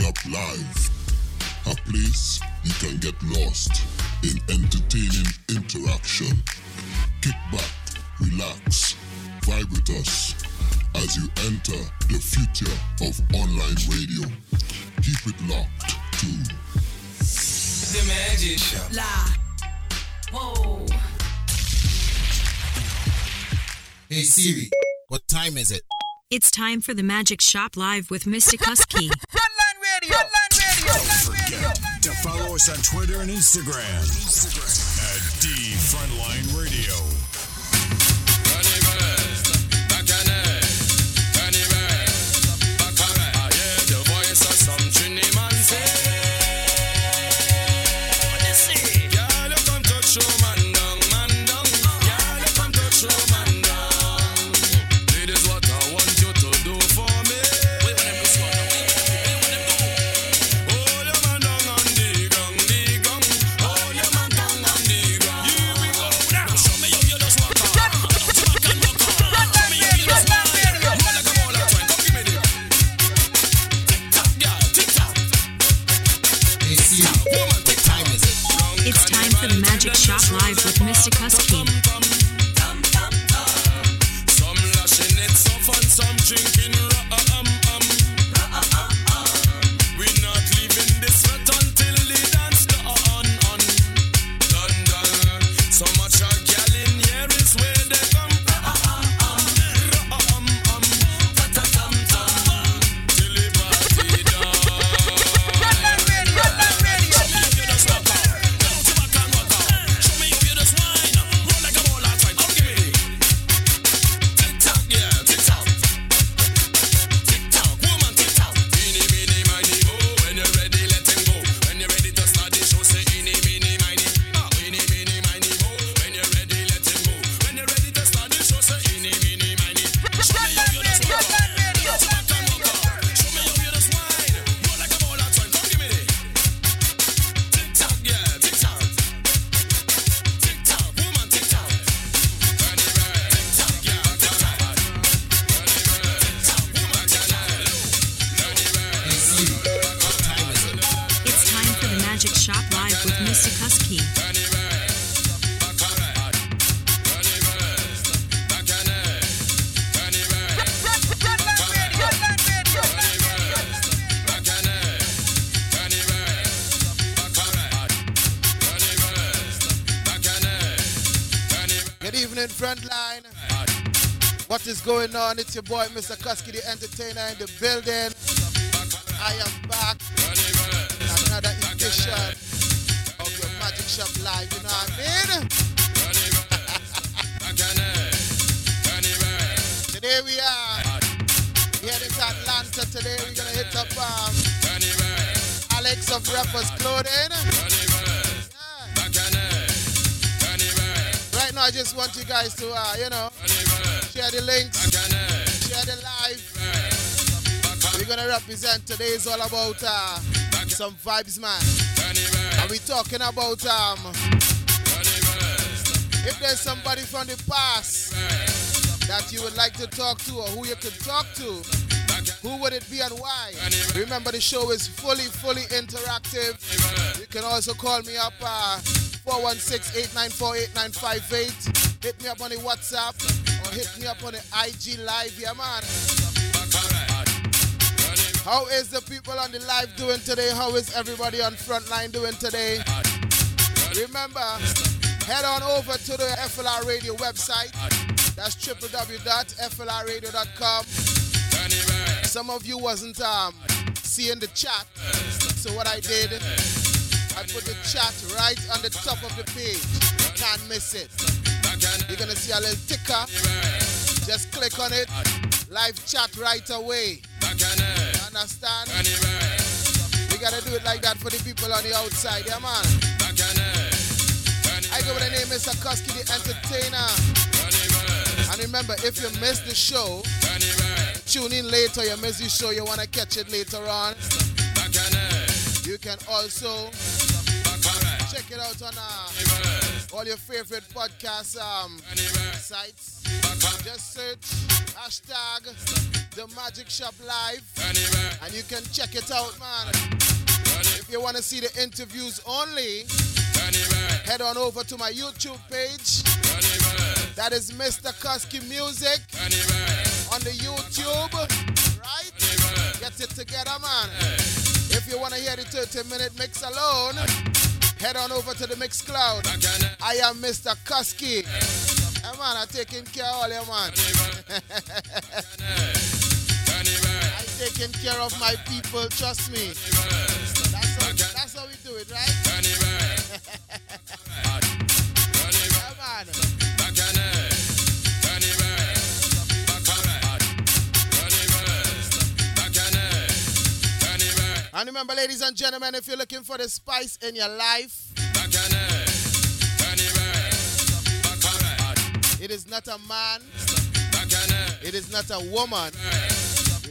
Shop Live, a place you can get lost in entertaining interaction. Kick back, relax, vibe with us as you enter the future of online radio. Keep it locked to The Magic Shop. La. Whoa. Hey Siri, what time is it? It's time for the Magic Shop Live with Mr. Kusky. follow us on Twitter and Instagram. At D Frontline on? It's your boy, Mr. Kusky, the entertainer in the building. Represent today is all about uh, some vibes, man. And we talking about um, if there's somebody from the past that you would like to talk to or who you could talk to, who would it be and why? Remember, the show is fully, fully interactive. You can also call me up uh, 416-894-8958. Hit me up on the WhatsApp or hit me up on the IG Live, yeah, man. How is the people on the live doing today? How is everybody on Frontline doing today? Remember, head on over to the FLR Radio website. That's www.flrradio.com. Some of you wasn't um, seeing the chat, so what I did, I put the chat right on the top of the page. You can't miss it. You're gonna see a little ticker. Just click on it. Live chat right away. Understand? We gotta do it like that for the people on the outside, yeah man. I go with the name Mr. Kusky, the entertainer. And remember, if you missed the show, tune in later. You missed the show, you wanna catch it later on. You can also check it out on uh, all your favorite podcast um, sites. Just search hashtag the Magic Shop Live and you can check it out, man. If you want to see the interviews only, head on over to my YouTube page. That is Mr. Kusky Music on the YouTube. Right? Get it together, man. If you want to hear the 30 minute mix alone, head on over to the Mixcloud. I am Mr. Kusky. Hey, man, I'm taking care of all you, man. I'm taking care of my people, trust me. That's how, that's how we do it, right? And remember, ladies and gentlemen, if you're looking for the spice in your life, it is not a man, it is not a woman.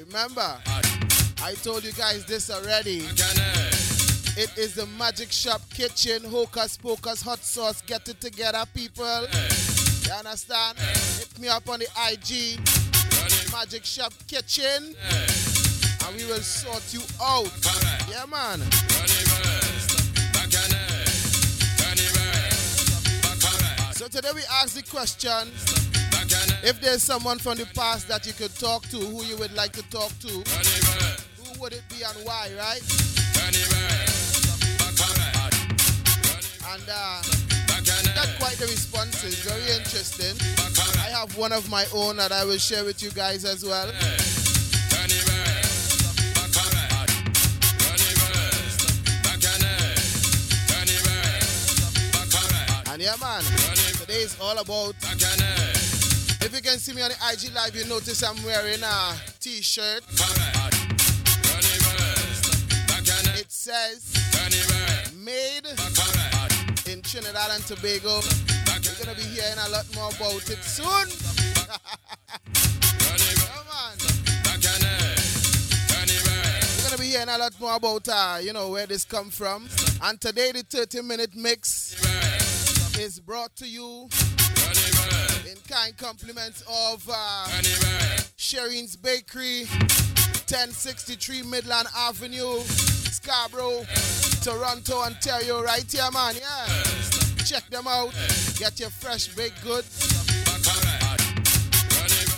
Remember, I told you guys this already. It is the Magic Shop Kitchen, Hocus Pocus Hot Sauce. Get it together, people. You understand? Hit me up on the IG, Magic Shop Kitchen, and we will sort you out. Yeah, man. So today we ask the question if there's someone from the past that you could talk to, who you would like to talk to, who would it be and why, right? And uh, got quite the responses, very interesting. I have one of my own that I will share with you guys as well. Yeah, man, today is all about. If you can see me on the IG Live, you notice I'm wearing a t-shirt. It says made in Trinidad and Tobago. We're gonna be hearing a lot more about it soon. You're gonna be hearing a lot more about uh, you know where this come from. And today the 30 minute mix is brought to you in kind compliments of uh, Bakery, 1063 Midland Avenue, Scarborough, Toronto, Ontario, right here, man. Yeah. Check them out. Get your fresh baked goods.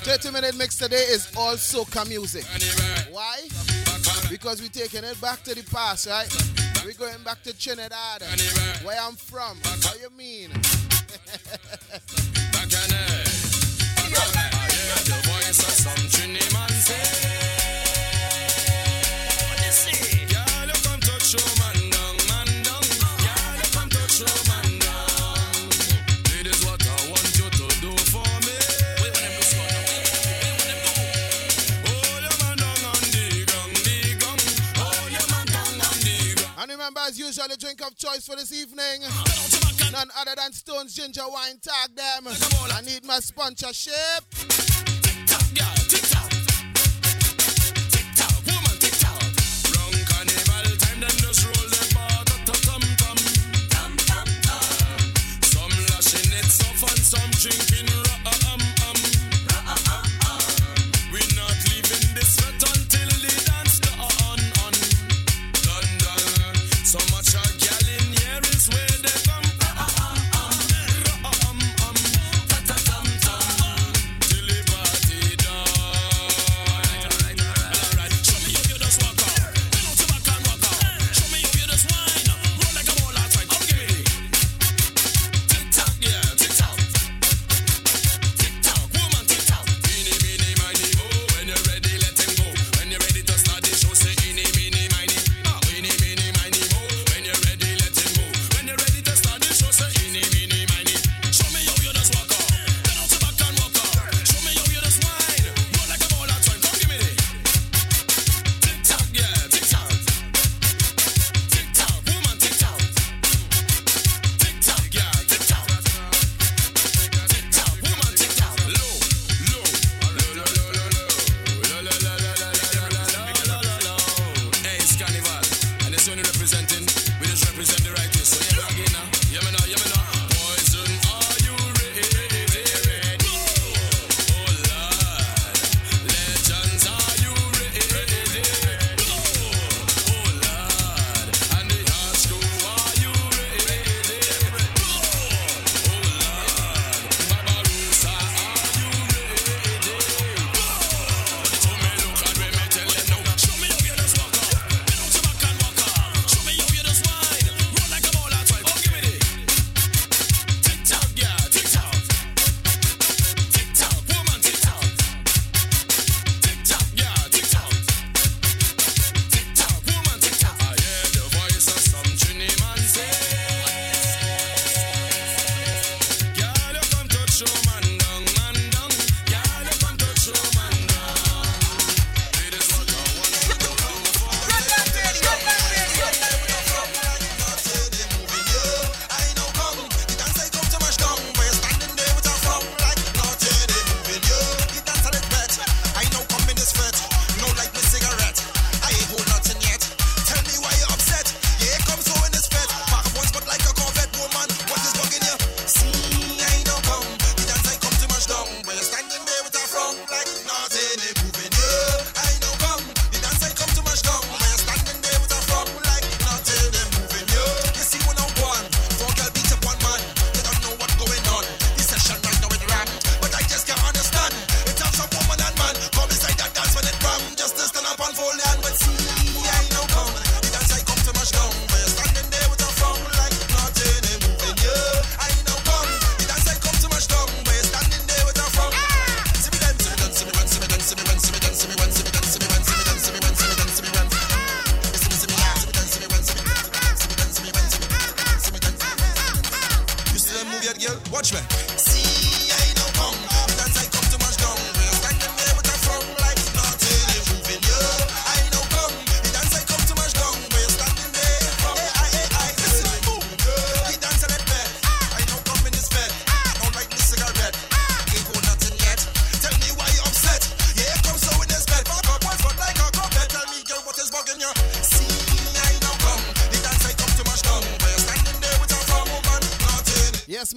30 minute mix today is all soca music. Why? Because we're taking it back to the past, right? We're going back to Trinidad, where I'm from. How you mean? remember, as usual, the drink of choice for this evening. None other than Stones Ginger Wine. Tag them. I need my sponsorship.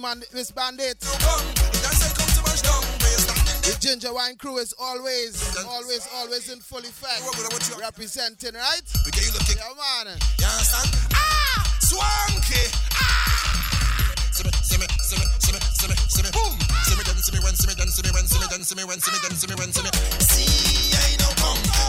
Man, Miss Bandit. The dance I come to mash down. Where you standing there? The Ginger Wine crew is always, always, always in full effect. Representing, right? We get you looking. Yeah, man. You understand? Ah, swanky. Ah. See me, see me, see me, see me, see me, see me. Boom. See me then, see me when, see me then, see me when, see me then, see me when, see me then, see me when, see me. See, I know come.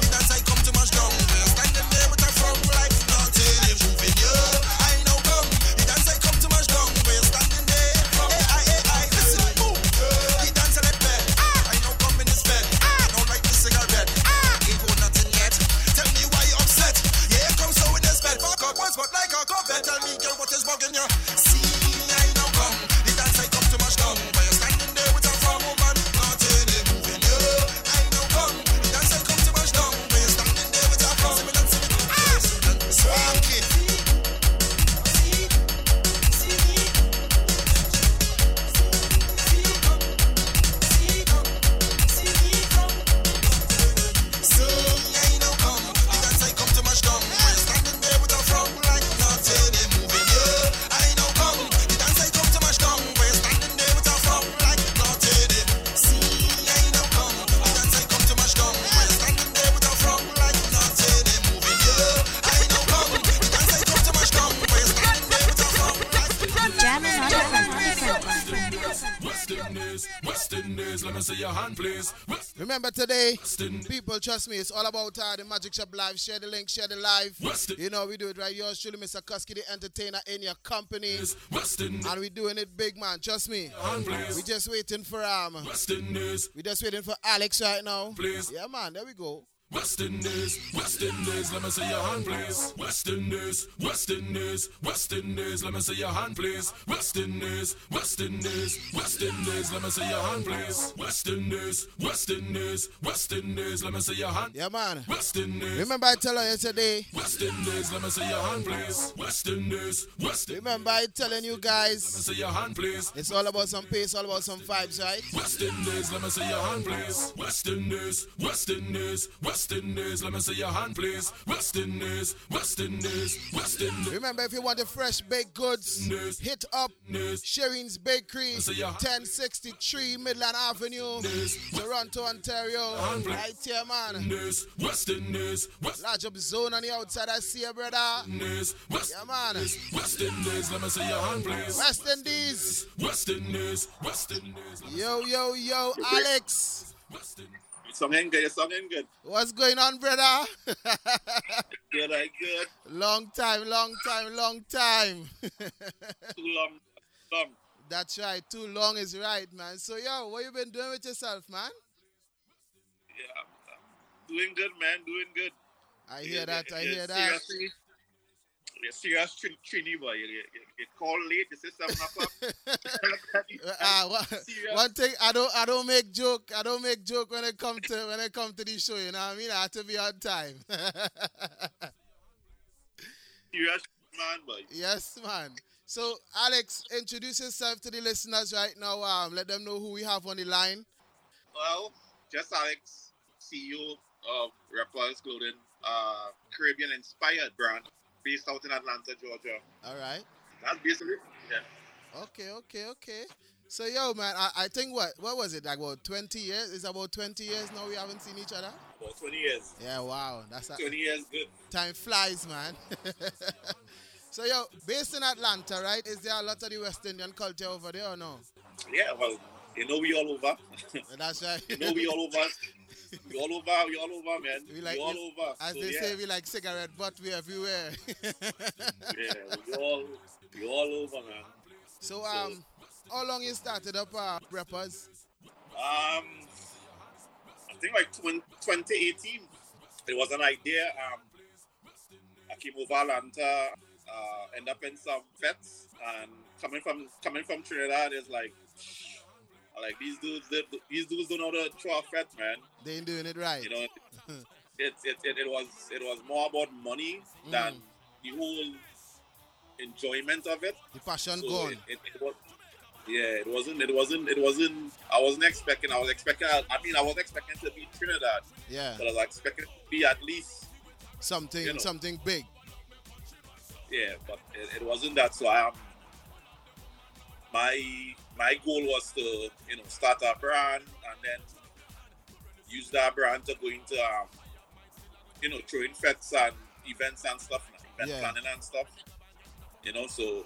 Remember today, people, trust me, it's all about uh, the Magic Shop Live. Share the link, share the live. West You know, we do it right. Yours truly, Mr. Kusky, the entertainer in your company. And we doing it big, man. Trust me. We just waiting for um. We just waiting for Alex right now. Please. Yeah, man. There we go. West Indies, West Indies, let me see your hand, please. West Indies, West Indies, West Indies, let me see your hand, please. West Indies, West Indies, West Indies, let me see your hand, please. West Indies, West Indies, West Indies, let me see your hand. Yeah, man. West Indies, Remember I tell her yesterday. West Indies, let me see your hand, please. West Indies, West Indies, Remember I telling you guys. let me see your hand, please. It's all about some pace, all about some vibes, right? West Indies, let me see your hand, please. West Indies, West Indies, West Indies, let me see your hand, please. West Indies, West Indies, West Indies. Remember, if you want the fresh baked goods, hit up Yes. Shireen's Bakery, 1063 Midland Avenue. Toronto, Ontario. Right here, man. West Indies, West Large up zone on the outside, I see you, brother. Indies, West Yeah, man. West Indies, let me see your hand, please. West Indies. West Indies, West Indies, Yo, yo, yo, Alex. West Indies. Songing good, songing good. What's going on, brother? Good, I good. long time, long time, long time. Too long, long. That's right. Too long is right, man. So, yo, what you been doing with yourself, man? Yeah. Doing good, man. Doing good. I hear Yeah, that. I yeah, hear that. Seriously, yeah, serious Trin- Trini boy. You, you, you call late. You say seven o'clock. Uh, one, one thing I don't I don't make joke I don't make joke when it come to when it come to the show you know what I mean I have to be on time serious man, boy. yes man so Alex introduce yourself to the listeners right now um let them know who we have on the line Well, just Alex, CEO of Rappers Clothing, uh, Caribbean inspired brand based out in Atlanta, Georgia. all right That's basically it. Yeah. okay okay okay so yo man I, I think what what was it like about 20 years it's about 20 years now we haven't seen each other About 20 years. yeah wow that's a, 20 years good. time flies man so yo based in Atlanta right is there a lot of the West Indian culture over there or no Yeah, well, you know we all over. That's right. you know we all over. We all over. We all over, man. We We, like all we- over. As So, they yeah. say, we like cigarette butt. We everywhere. yeah, we all we all over, man. so, um, how long you started up uh, rappers? Um, I think like 20, 2018. It was an idea. Um, I came over Atlanta, uh, end up in some fetes, and coming from coming from Trinidad is like, like these dudes, they, these dudes don't know throw a fete, man. They ain't doing it right. You know, it, it, it, it was it was more about money than Mm. the whole enjoyment of it. the passion So gone. It, it was, yeah, it wasn't. It wasn't. It wasn't. I wasn't expecting. I was expecting. I mean, I was expecting to be Trinidad, yeah, but I was expecting to be at least. something, you know. something big. Yeah, but it, it wasn't that. So I am. My my goal was to you know start a brand and then use that brand to go into um, you know throwing fetes and events and stuff, event Yeah. planning and stuff. You know, so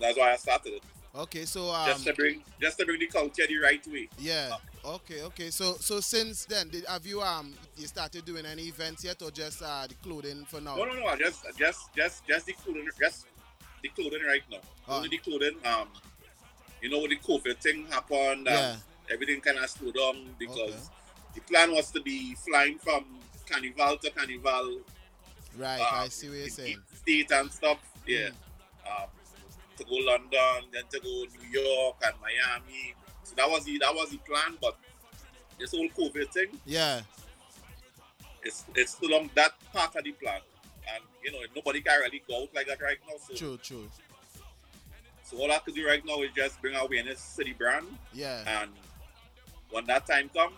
that's why I started it. Okay, so um, just to bring just to bring the culture the right way. yeah. Okay, okay. So so since then, did, have you um you started doing any events yet, or just uh the clothing for now? No, no, no. Just, just, just, just the clothing, just the clothing right now. Oh. Only the clothing. Um, you know, the COVID thing happened. Um, Yeah. Everything kind of slowed down because Okay. the plan was to be flying from Carnival to Carnival. Right, um, I see what you're in saying. State and stuff. Yeah. Mm. Um, to go London, then to go New York and Miami. So that was the that was the plan, but this whole COVID thing, Yeah, it's it's still on that part of the plan. You know, nobody can really go out like that right now. So true, true. So all I could do right now is just bring awareness to the brand, Yeah, and when that time comes,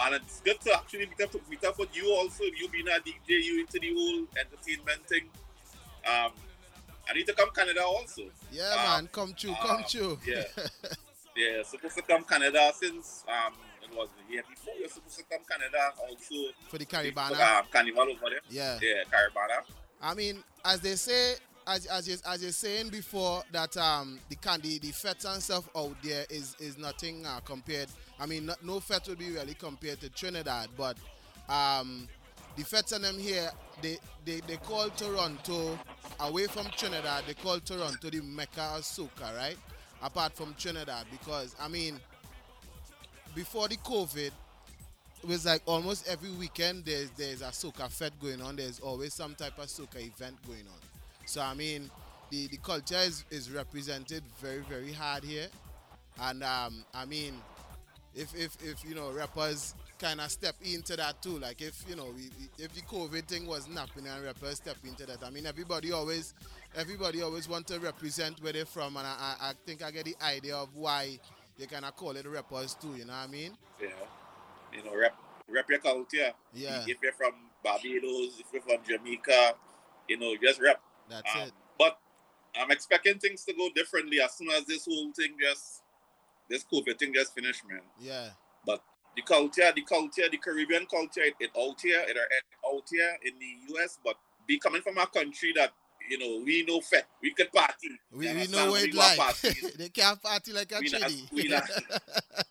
and it's good to actually meet up, meet up with you also. You being a DJ, you into the whole entertainment thing. Um, I need to come Canada also. yeah, Um, man. Come true, come uh, true. Yeah, yeah. Supposed to come Canada since um it was the year before. You're supposed to come Canada also. For the Caribana. um, Carnival over there. Yeah. Yeah, Caribana. I mean, as they say, as as you, as you're saying before, that um the candy, the fetes and stuff out there is is nothing uh, compared. I mean, no, no fete would be really compared to Trinidad, but um the fetes and them here, they they they call Toronto away from Trinidad. They call Toronto the Mecca of soca, right? Apart from Trinidad, because I mean, before the COVID, it was like almost every weekend there's there's a soca fete going on. There's always some type of soca event going on. So I mean, the the culture is, is represented very very hard here, and um, I mean, if if if you know rappers kind of step into that too, like if you know if the COVID thing wasn't happening and rappers step into that, I mean everybody always everybody always want to represent where they're from, and I, I I think I get the idea of why they kind of call it rappers too. You know what I mean? Yeah. You know, rep, rep your culture. Yeah. If you're from Barbados, if you're from Jamaica, you know, just rep. That's Um, it. But I'm expecting things to go differently as soon as this whole thing just, this COVID thing just finished, man. Yeah. But the culture, the culture, the Caribbean culture, it, it out here, it, it out here in the US, but be coming from a country that, you know, we know fit, we could party. We, we know what We it like. they can't party like a We not- we not-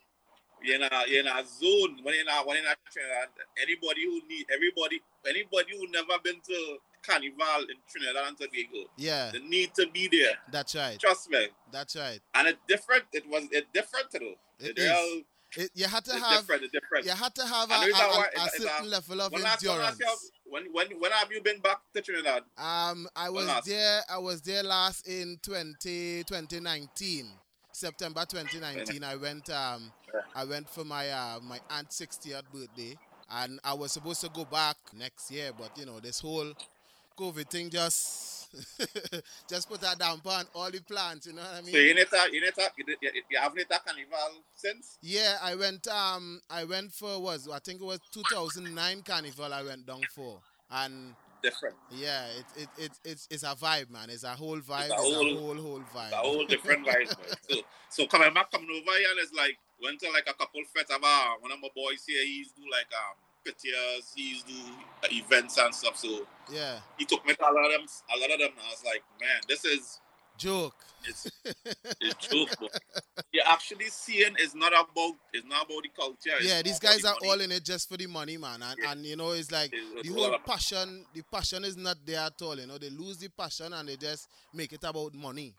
you're in a you're in a zone when you're in a when you're in a Trinidad. Anybody who need everybody anybody who never been to carnival in Trinidad and Tobago, yeah, they need to be there. that's right. Trust me. That's right. And it's different. It was it's different though. It It's is. real- It, you had to it's have different. It's different. you had to have a, a, a- a is, certain uh, level of when last- when last endurance. When when when have you been back to Trinidad? Um, I was there. I was there last in 20, 2019, September 2019. I went. Um, I went for my uh, my aunt's 60th birthday, and I was supposed to go back next year, but you know this whole COVID thing just just put a damper on all the plans. You know what I mean? So you need to you need to you, you, you haven't had carnival since. Yeah, I went. Um, I went for was I think it was 2009 carnival. I went down for, and Different. yeah, it, it, it it's it's a vibe, man. It's a whole vibe. a It's a whole- whole whole vibe. It's a whole different vibe. man. So so coming back coming over here and it's like went to like a couple fete of uh, one of my boys here. He's do like um pictures. He's do uh, events and stuff. So yeah, he took me to a lot of them. A lot of them. And I was like, man, this is joke. it's it's joke. But you're actually seeing is not about it's not about the culture. it's yeah, these guys the are money. all in it just for the money, man. And, Yeah. and you know, it's like It's- it's the whole passion. The passion is not there at all. You know, they lose the passion and they just make it about money.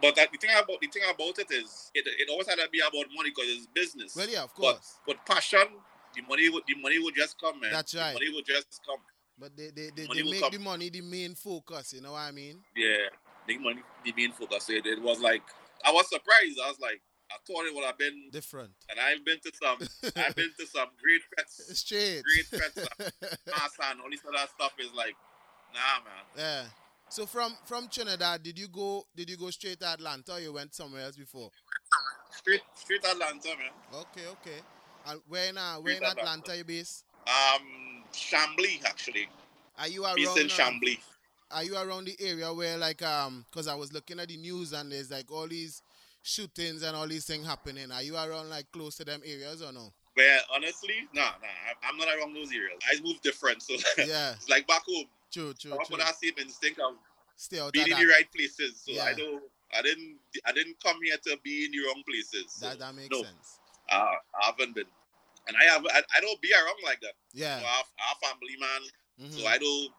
But that, the thing about the thing about it is, it, it always had to be about money because it's business. Well, yeah, of course. but passion, the money would the money would just come, man. That's right. The money would just come. But they they, they, Money they make come. the money the main focus. You know what I mean? Yeah, the money, the main focus. It, it was like I was surprised. I was like, I thought it would have been, Different. and I've been to some, I've been to some great Straight. great Massa and all this other stuff. Is like, nah, man. Yeah. So from from Trinidad, did you go did you go straight to Atlanta or you went somewhere else before? Straight, straight Atlanta, man. Okay, okay. And where in uh, where in Atlanta. Atlanta you based? Um, Chamblee actually, Are you around based in uh, Chamblee. are you around the area where like um because I was looking at the news and there's like all these shootings and all these things happening. Are you around like close to them areas or no? But honestly, nah, nah, I- I'm not around those areas. I move different, so Yeah. it's like back home. True, true, I'm up true. with that same instinct of Stay out of being in the right places. So Yeah. I don't, I didn't, I didn't come here to be in the wrong places. So That that makes no, sense. uh, I haven't been, and I have, I, I don't be around like that. Yeah. So I have, I have family man, mhm. so I don't,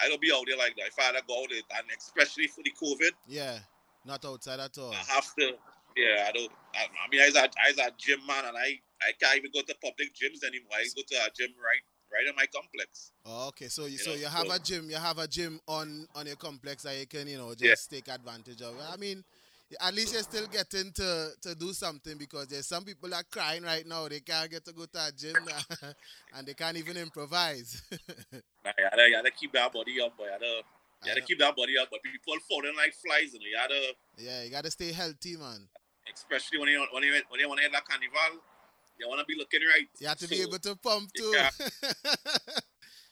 I don't be out there like that. If I had to go out, there, and especially for the COVID, Yeah. Not outside at all. I have to. Yeah, I don't. I, I mean, I was a, I was a gym man, and I, I can't even go to public gyms anymore. I go to a gym right, right in my complex. Oh, okay, so you, You so know, you have so- a gym, you have a gym on on your complex that you can you know Yeah. just take advantage of. I mean, at least you're still getting to to do something because there's some people that are crying right now. They can't get to go to a gym and they can't even improvise. Nah, you gotta, you gotta keep that body up, boy. You gotta, you gotta keep that body up. But people falling like flies, and you gotta, yeah, you gotta stay healthy, man. especially when you when you when you want to hit that carnival, you wanna be looking right. You have to So, be able to pump you too. can't-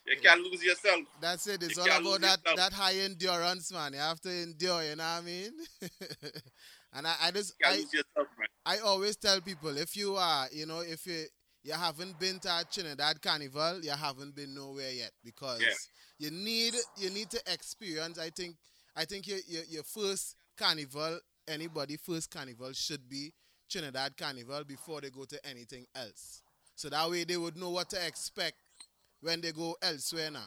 You can't lose yourself. That's it. It's You all about that, yourself. that high endurance, man. You have to endure, you know what I mean? and I, I just You can't I, lose yourself, man. I always tell people if you are, you know, if you you haven't been to a Trinidad Carnival, you haven't been nowhere yet because Yeah. you need you need to experience. I think I think your your, your first carnival, anybody first carnival should be Trinidad Carnival before they go to anything else. So that way they would know what to expect when they go elsewhere now.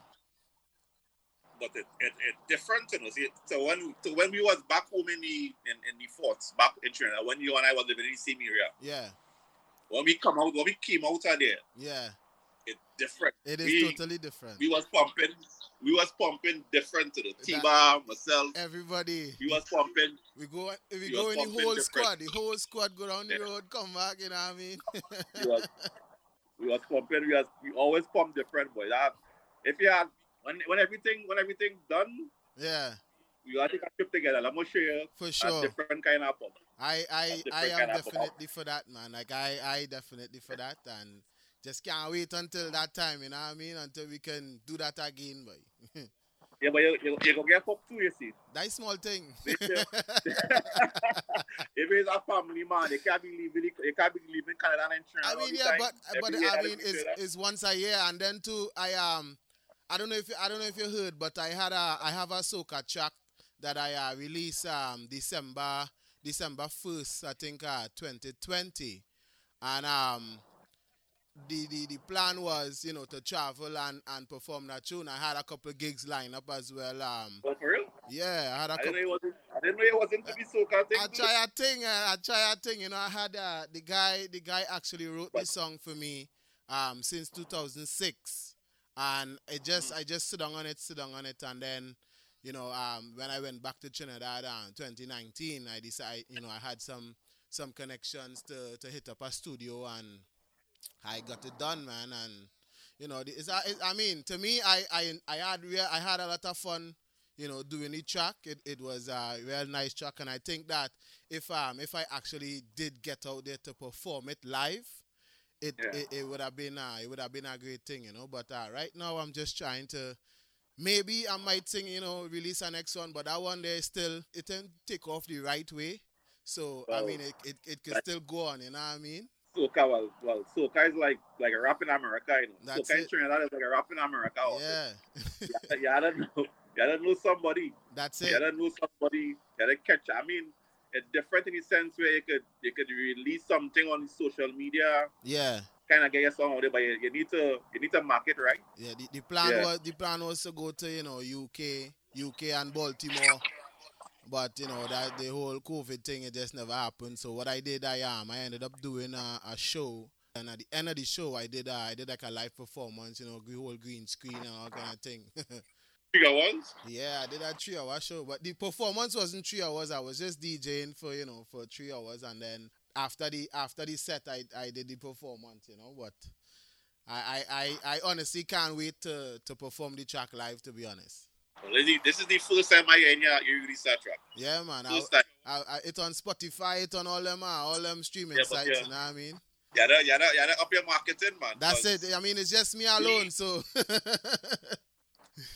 But it, it, it different, you know. See, so when so when we was back home in the in, in the forts, back in Trinidad, when you and I was living in the same area, Yeah, when we come out, when we came out of there, yeah. it different. It is we, totally different. we was pumping, we was pumping different to the That- T-bar, myself. Everybody. We was pumping. We go if we You go in the whole different. squad, the whole squad go down the Yeah. road, come back, you know what I mean? We was, we was pumping. We was we always pump different, boy. That if you had when when everything when everything done, yeah, we gotta take a trip together. I'm gonna show you for a sure. different kind of pump. I I I am definitely for that, man. Like I I definitely for that, and just can't wait until that time, you know what I mean? Until we can do that again, boy. Yeah, but you you, you gonna get fucked too, you see. that is small thing. If it's a family man, they can't be leaving. They can't be leaving Canada and Trinidad. I mean, yeah, but but year, I mean, it's, it's once a year, and then too, I um, I don't know if you, I don't know if you heard, but I had a I have a soca track that I uh, released um December December first, I think, uh, 2020, and um. The, the, the plan was, you know, to travel and, and perform that tune. I had a couple gigs lined up as well. Um, Oh, for real? yeah, I had a I couple. didn't know it wasn't. I didn't know it wasn't to be soca thing. I try a thing. Uh, I try a thing. You know, I had uh, the guy. The guy actually wrote this song for me um, since 2006, and it just I just sit down on it, sit down on it, and then you know um, when I went back to Trinidad uh, 2019, I decided you know I had some some connections to to hit up a studio and I got it done, man. And you know, it's, I mean, to me, I I I had real, I had a lot of fun, you know, doing the track. It, it was a real nice track, and I think that if um if I actually did get out there to perform it live, it Yeah. it, it would have been uh, it would have been a great thing, you know. But uh, right now, I'm just trying to. Maybe I might sing, you know, release a next one, but that one there still it didn't take off the right way. So I mean, it it, it could still go on, you know what I mean? Soca, well, well, soca is like like a rap in America, you know. That's soca in it. Trinidad is like a rap in America. Yeah, you gotta, you gotta know, you gotta know somebody. that's You it. gotta know somebody. You gotta catch. I mean, it's different in the sense where you could you could release something on social media, Yeah. kind of get your song out there, but you, you need to you need to market right. Yeah, the, the plan Yeah. was the plan was to go to you know UK, UK and Baltimore, but you know that the whole COVID thing it just never happened. So what I did, I um I ended up doing a, a show, and at the end of the show, I did uh, I did like a live performance, you know, the whole green screen and all kind of thing. Figure ones. yeah, I did a three hour show, but the performance wasn't three hours. I was just DJing for you know for three hours, and then after the after the set, I I did the performance, you know, but. I, I, I, I honestly can't wait to, to perform the track live. To be honest, this is- this is the first time I hear you, you release that track. yeah, man. I, time. I, I, it on Spotify, It's on all them, uh, all them streaming Yeah, sites. yeah. You know what I mean? Yeah, gotta, you gotta, you gotta up your marketing, man. That's it. I mean, it's just me alone. So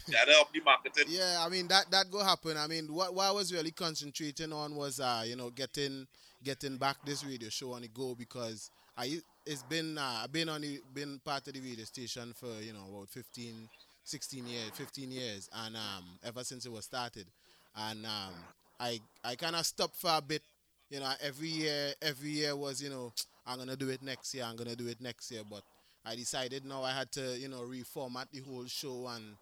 You gotta up the marketing. yeah, I mean that that go happen. I mean, what what I was really concentrating on was uh, you know, getting getting back this radio show on the go because I it's been uh, I've been on the been part of the radio station for you know about 15 16 years 15 years and um ever since it was started and um I I kind of stopped for a bit you know every year every year was you know I'm gonna do it next year I'm gonna do it next year but I decided now I had to you know reformat the whole show and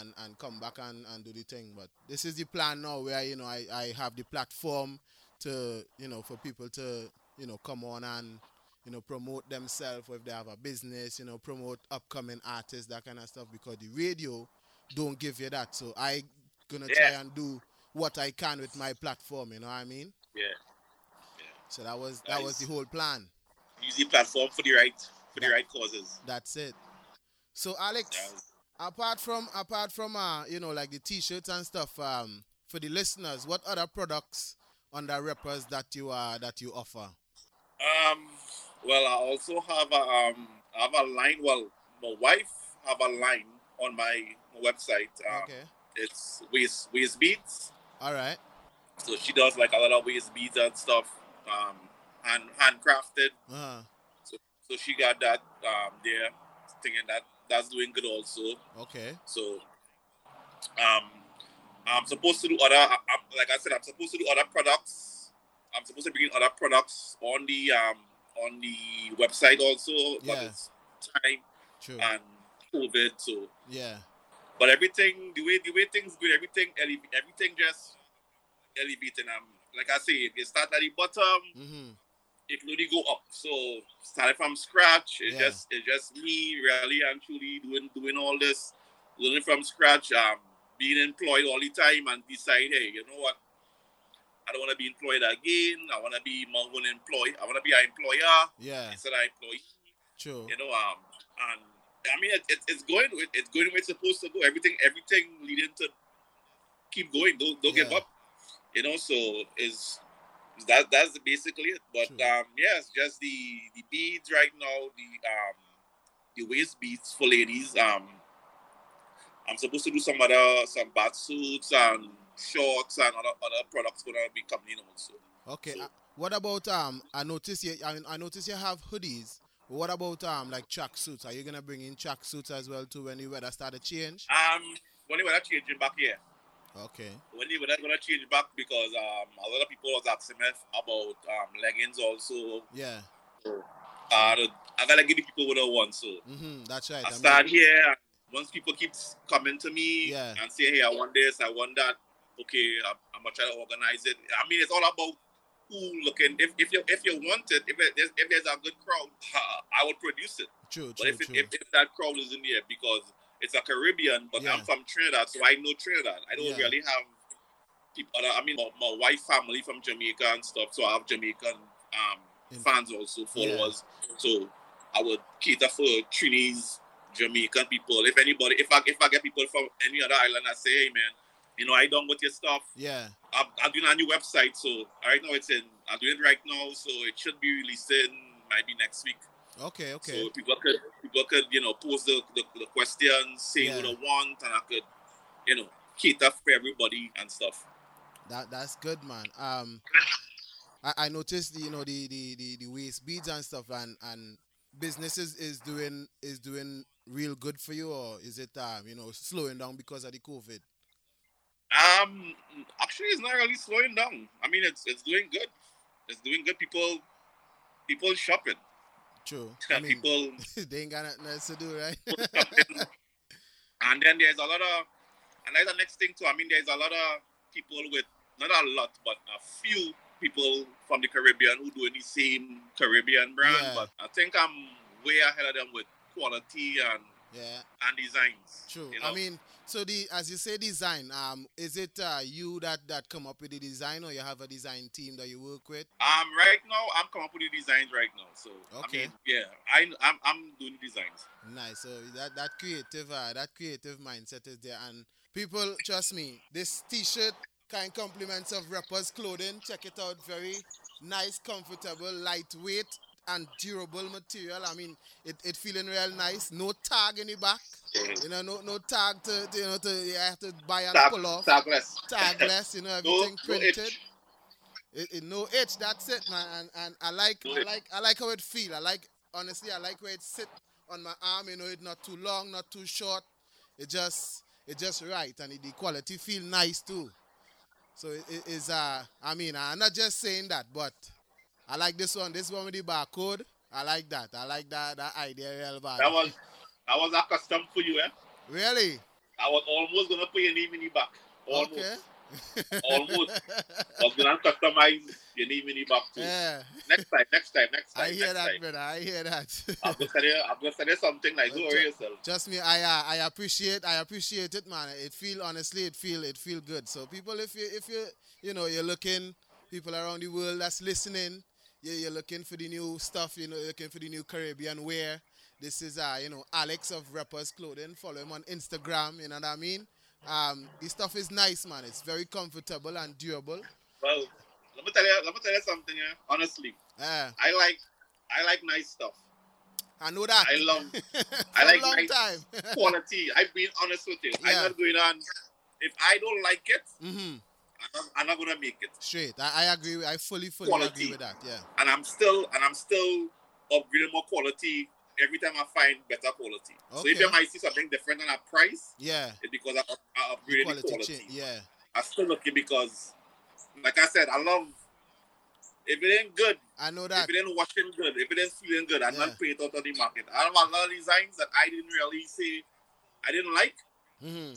and and come back and, and do the thing. But this is the plan now where you know I, I have the platform to you know for people to you know come on and you know promote themselves if they have a business, you know, promote upcoming artists, that kind of stuff because the radio don't give you that. So I gonna try and do what I can with my platform, you know what I mean? Yeah. So that was that was the whole plan. Use the platform for the right for the right causes. That's it. So Alex, That- apart from apart from uh you know like the t-shirts and stuff um for the listeners what other products under rappers that you uh that you offer Um, well, I also have a um, I have a line. Well, my wife have a line on my website. Um, okay It's waist waist beads. all right So she does like a lot of waist beads and stuff. Um, hand handcrafted. uh So so she got that um there, thinking that that's doing good also. okay So, um, I'm supposed to do other. I, I- like I said, I'm supposed to do other products. I'm supposed to bring other products on the um on the website also. But Yeah. it's time true and COVID. So, yeah but everything, the way the way things good, everything everything just elevating. Um, like I say, it start at the bottom, mm-hmm it can only go up. So starting from scratch, it's Yeah. just it's just me really and truly doing doing all this, learning from scratch, um, being employed all the time and decide, hey, you know what? I don't want to be employed again. I want to be my own employee. I want to be an employer yeah instead of employee. true You know, um, and I mean, it, it, it's going with it's going where it's supposed to go. Everything, everything leading to keep going. Don't don't give up. You know, so is that that's basically it. But True. um, yes, just the the beads right now. The um the waist beads for ladies. Um, I'm supposed to do some other some bath suits and shorts and other other products gonna be coming in also. okay So- uh, what about um i notice you I, I notice you have hoodies what about um like track suits are you gonna bring in track suits as well too when the weather start to change Um, when they were changing back here. okay when they were gonna change back because um a lot of people was asking me about um leggings also. yeah Uh, I gotta give the people what I want. So mm-hmm that's right I mean- start here. Once people keep coming to me Yeah. and say, "Hey, I want this, I want that," okay, I'm, I'm gonna try to organize it. I mean, it's all about who looking. If if you if you want it, if it, there's, if there's a good crowd, I will produce it. true But true if, it, true if if that crowd is in there because it's a Caribbean, but Yeah. I'm from Trinidad, so I know Trinidad. I don't Yeah. really have people. I mean, my, my wife family from Jamaica and stuff, so I have Jamaican um, In- fans also, followers. So I would cater for Trinidad's Jamaican people. If anybody, if I if I get people from any other island, I say, hey man, you know, I done with your stuff. yeah I'm, I'm doing a new website, so right now it's in. I'm doing it right now, so it should be releasing maybe next week. okay okay So people could people could you know pose the, the, the questions, say what I want, and I could you know cater for everybody and stuff. That that's good, man. Um, I, I noticed you know the, the the the waist beads and stuff, and and businesses is doing is doing real good for you, or is it um you know slowing down because of the COVID? Um, actually, it's not really slowing down. I mean, it's it's doing good. It's doing good. People people shopping. True. I mean, people they ain't got nothing else to do, right? and then there's a lot of and that's the next thing too. I mean, there's a lot of people with not a lot, but a few people from the Caribbean who doing the same Caribbean brand. Yeah. But I think I'm way ahead of them with quality and yeah. and designs. True. You know? I mean, so the as you say design, um, is it uh, you that that come up with the design, or you have a design team that you work with? um, right now I'm coming up with the designs right now. So Okay. I mean, yeah, I I'm, I'm doing the designs. Nice. So that that creative uh, that creative mindset is there, and people trust me. This T-shirt kind compliments of rappers clothing. Check it out. Very nice, comfortable, lightweight, and durable material. I mean, it, it feeling real nice. No tag in the back. You know, no no tag to, to you know to you have to buy and Tag, pull off. tagless. Tagless. You know, No- everything no itch. printed. It, it no itch. That's it, man. And and I like No I itch. like I like how it feel. I like honestly I like where it sit on my arm. You know, it's not too long, not too short. It just it just right, and the quality feel nice too. So it it is uh I mean I'm not just saying that, but I like this one. This one with the barcode. I like that. I like that that idea real bad. That was that was a custom for you, eh? really I was almost gonna put your name in the back. Almost. okay. Almost. I was gonna customize your name in the back too. yeah, Next time, next time, next time. I hear that, time. brother. I hear that. I'm gonna send you I'm gonna send something like don't worry yourself. Just me, I uh, I appreciate I appreciate it, man. It feel honestly, it feel it feel good. So people, if you if you you know you're looking, people around the world that's listening, you you're looking for the new stuff. You know, looking for the new Caribbean wear. This is uh you know Alex of Rappers Clothing. Follow him on Instagram. You know what I mean. Um, this stuff is nice, man. It's very comfortable and durable. Well, let me tell you let me tell you something, yeah? honestly. Yeah, I like I like nice stuff. I know that. I love I like long nice time. quality. I've been honest with you. Yeah. I'm not going on if I don't like it, hmm I'm not, gonna make it. Straight. I, I agree. with- I fully fully Quality. agree with that. Yeah. And I'm still and I'm still upgrading more quality every time I find better quality. Okay. So if you might see something different than a price, Yeah. it's because I, I upgraded Quality, the quality. Yeah. I'm still looking because, like I said, I love. If it ain't good, I know that. if it ain't washing good, if it ain't feeling good, I'm Yeah. not putting it out on the market. I have a lot of designs that I didn't really say I didn't like. hmm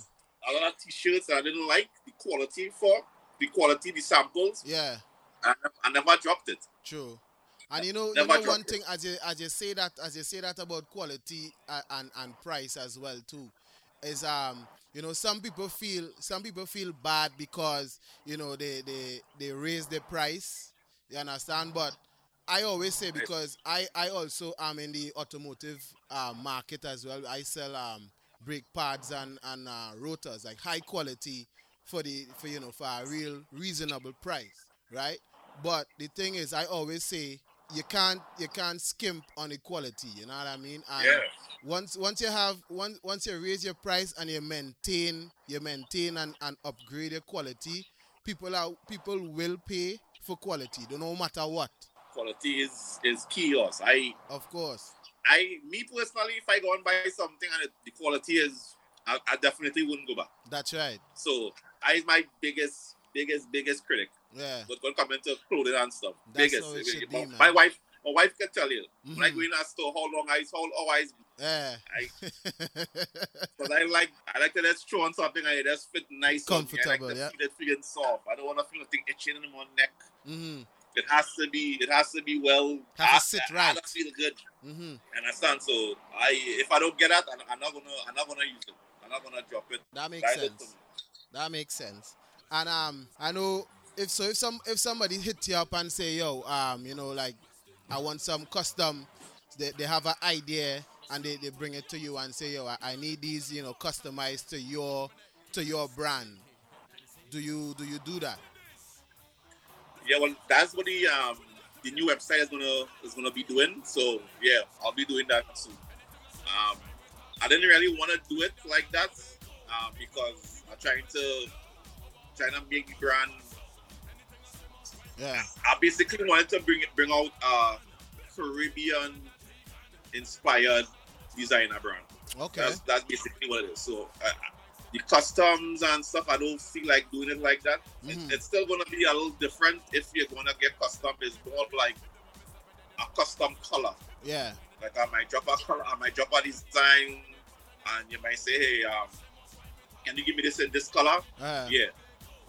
A lot of t-shirts that I didn't like the quality for, the quality, the samples. Yeah. I, I never dropped it. True. And you know, you know one it. thing as you as you say that as you say that about quality uh, and and price as well too, is um you know some people feel some people feel bad because you know they they they raise the price. You understand? But I always say because I I also am in the automotive uh, market as well. I sell um brake pads and and uh, rotors like high quality for the for you know for a real reasonable price, right? But the thing is, I always say you can't you can't skimp on the quality. You know what I mean? And Yeah. Once once you have once once you raise your price and you maintain you maintain and, and upgrade your quality, people are people will pay for quality, no matter what. Quality is is key. Us. I Of course. I me personally, if I go and buy something and it, the quality is, I, I definitely wouldn't go back. That's right. So I is my biggest, biggest, biggest critic. Yeah. But when come into clothing and stuff, That's biggest. how it should my, be, my wife, my wife can tell you. When I go in a store, how long I how always Yeah. Because I like I like to just throw on something and it just fit nice. on me. I Comfortable, like to yeah. feel it feeling soft. I don't want to feel nothing itching in my neck. hmm It has to be. It has to be well. Have to I- sit I- I right. don't feel good. hmm Understand? So I, if I don't get that, I'm, I'm not gonna, I'm not gonna use it. I'm not gonna drop it. That makes it sense. That makes sense. And um, I know if so, if some if somebody hit you up and say, "Yo, um, you know, like, I want some custom," they, they have an idea and they, they bring it to you and say, "Yo, I, I need these, you know, customized to your to your brand." Do you do you do that? Yeah, well, that's what the um the new website is gonna is gonna be doing. So yeah, I'll be doing that soon. Um, I didn't really want to do it like that um, because I'm trying to trying to make the brand. Yeah. I basically wanted to bring it bring out a Caribbean inspired designer brand. Okay. That's that's basically what it is. So uh, the customs and stuff, I don't feel like doing it like that. It- Mhm. it's still gonna be a little different if you're gonna get custom. It's more like a custom color. Yeah. Like I might drop a color, I might drop a design, and you might say, "Hey, um, can you give me this in this color?" Uh, Yeah,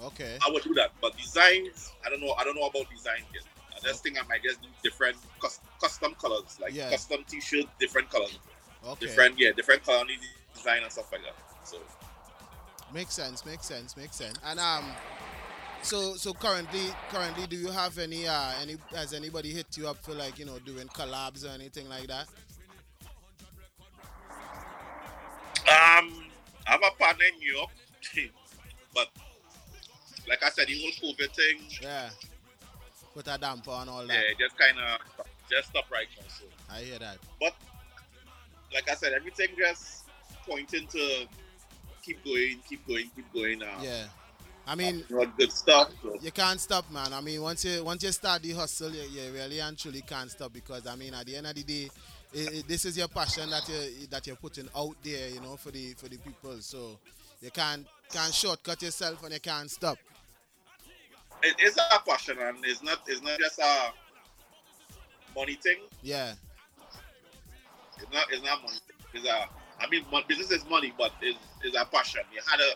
Okay. I would do that. But designs, I don't know. I don't know about design yet. I just think I might just do different cus- custom colors, like Yeah. custom T-shirt, different colors, Okay. different yeah, different color design and stuff like that. So. Makes sense. Makes sense. Makes sense. And um, so so currently currently, do you have any uh any has anybody hit you up for like you know doing collabs or anything like that? Um, I have a partner in New York, but like I said, the whole COVID thing, Yeah. Put a damper on all that. yeah, just kind of just stop right now. So, I hear that. but like I said, everything just pointing to keep going, keep going, keep going. Um, Yeah. I mean, you good stuff. So, you can't stop, man. I mean, once you once you start the hustle, you, you really and truly can't stop because I mean, at the end of the day, it, it, this is your passion that you that you're putting out there, you know, for the for the people. So you can't can't shortcut yourself and you can't stop. it is a passion, and it's not it's not just a money thing. Yeah, It's not it's not money. It's a I mean, business is money, but it's, it's a passion. You had a.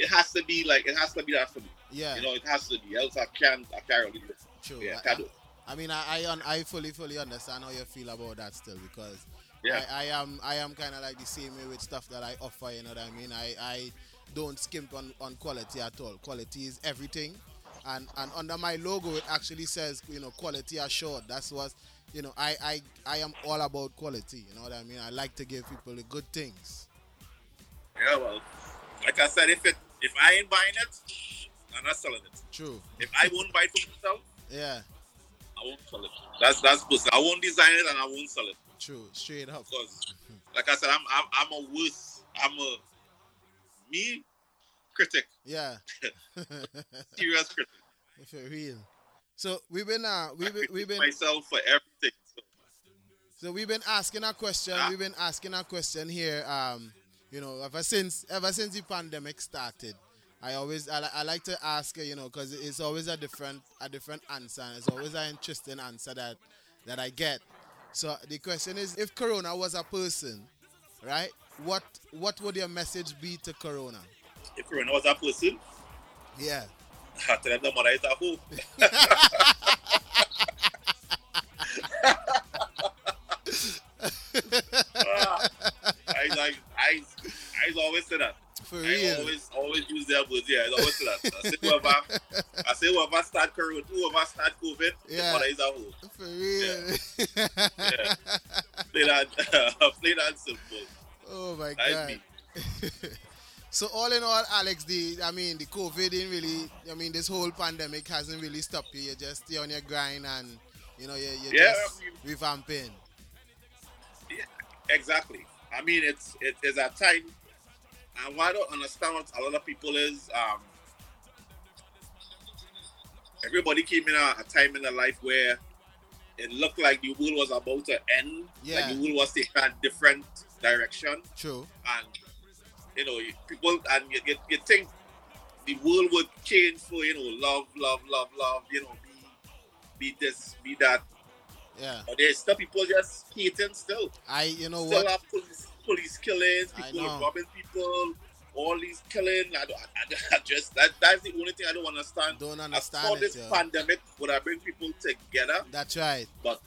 It, has to be like it has to be that for me. yeah, You know, it has to be. Else I can't. I can't really. true. Yeah, I- I can't do it. I mean, I I, I fully fully understand how you feel about that still because Yeah. I, I am I am kind of like the same way with stuff that I offer. You know what I mean? I I don't skimp on, on quality at all. Quality is everything, and and under my logo it actually says you know quality assured. That's what you know. I I I am all about quality. You know what I mean? I like to give people the good things. Yeah, well, like I said, if it if I ain't buying it, I'm not selling it. True. If I won't buy it for myself, Yeah. I won't sell it. That's that's personal. I won't design it and I won't sell it True. Straight up. because, like I said, I'm I'm, I'm a worse. I'm a me critic, Yeah. serious critic. For real. So we've been uh we've been, we've been myself for everything. So, So we've been asking a question. Yeah. We've been asking a question here. Um, you know, ever since ever since the pandemic started, I always I, I like to ask. You know, because it's always a different a different answer. And it's always an interesting answer that that I get. So the question is, if Corona was a person, right? What what would your message be to Corona? if Corona was a person, Yeah. I tell them the mother is a hoe. Ah, I like I I always say that. For I real. always always use their words. Yeah, I always that. I say whoever I say whoever start Corona, whoever start COVID, Yeah. the mother is a hoe. For real. Yeah. Play that play that simple. Oh my That's god. so all in all, Alex, the I mean the COVID didn't really I mean this whole pandemic hasn't really stopped you. You're just stay on your grind and you know you're, you're Yeah, just I revamping. Yeah, exactly. I mean, it's it is a time, and what I don't understand what a lot of people is, um, everybody came in a, a time in their life where it looked like the world was about to end. Yeah. Like the world was taking a different direction, True. and you know, people and you, you, you think the world would change for you know love, love, love, love. You know, be be this, be that. Yeah. But there's still people just hating still. I you know Still what? have police, police killings, people robbing people, all these killing. I, don't, I, I just that that's the only thing I don't understand. Don't I understand thought it, this yo. pandemic would have bring people together, That's right. but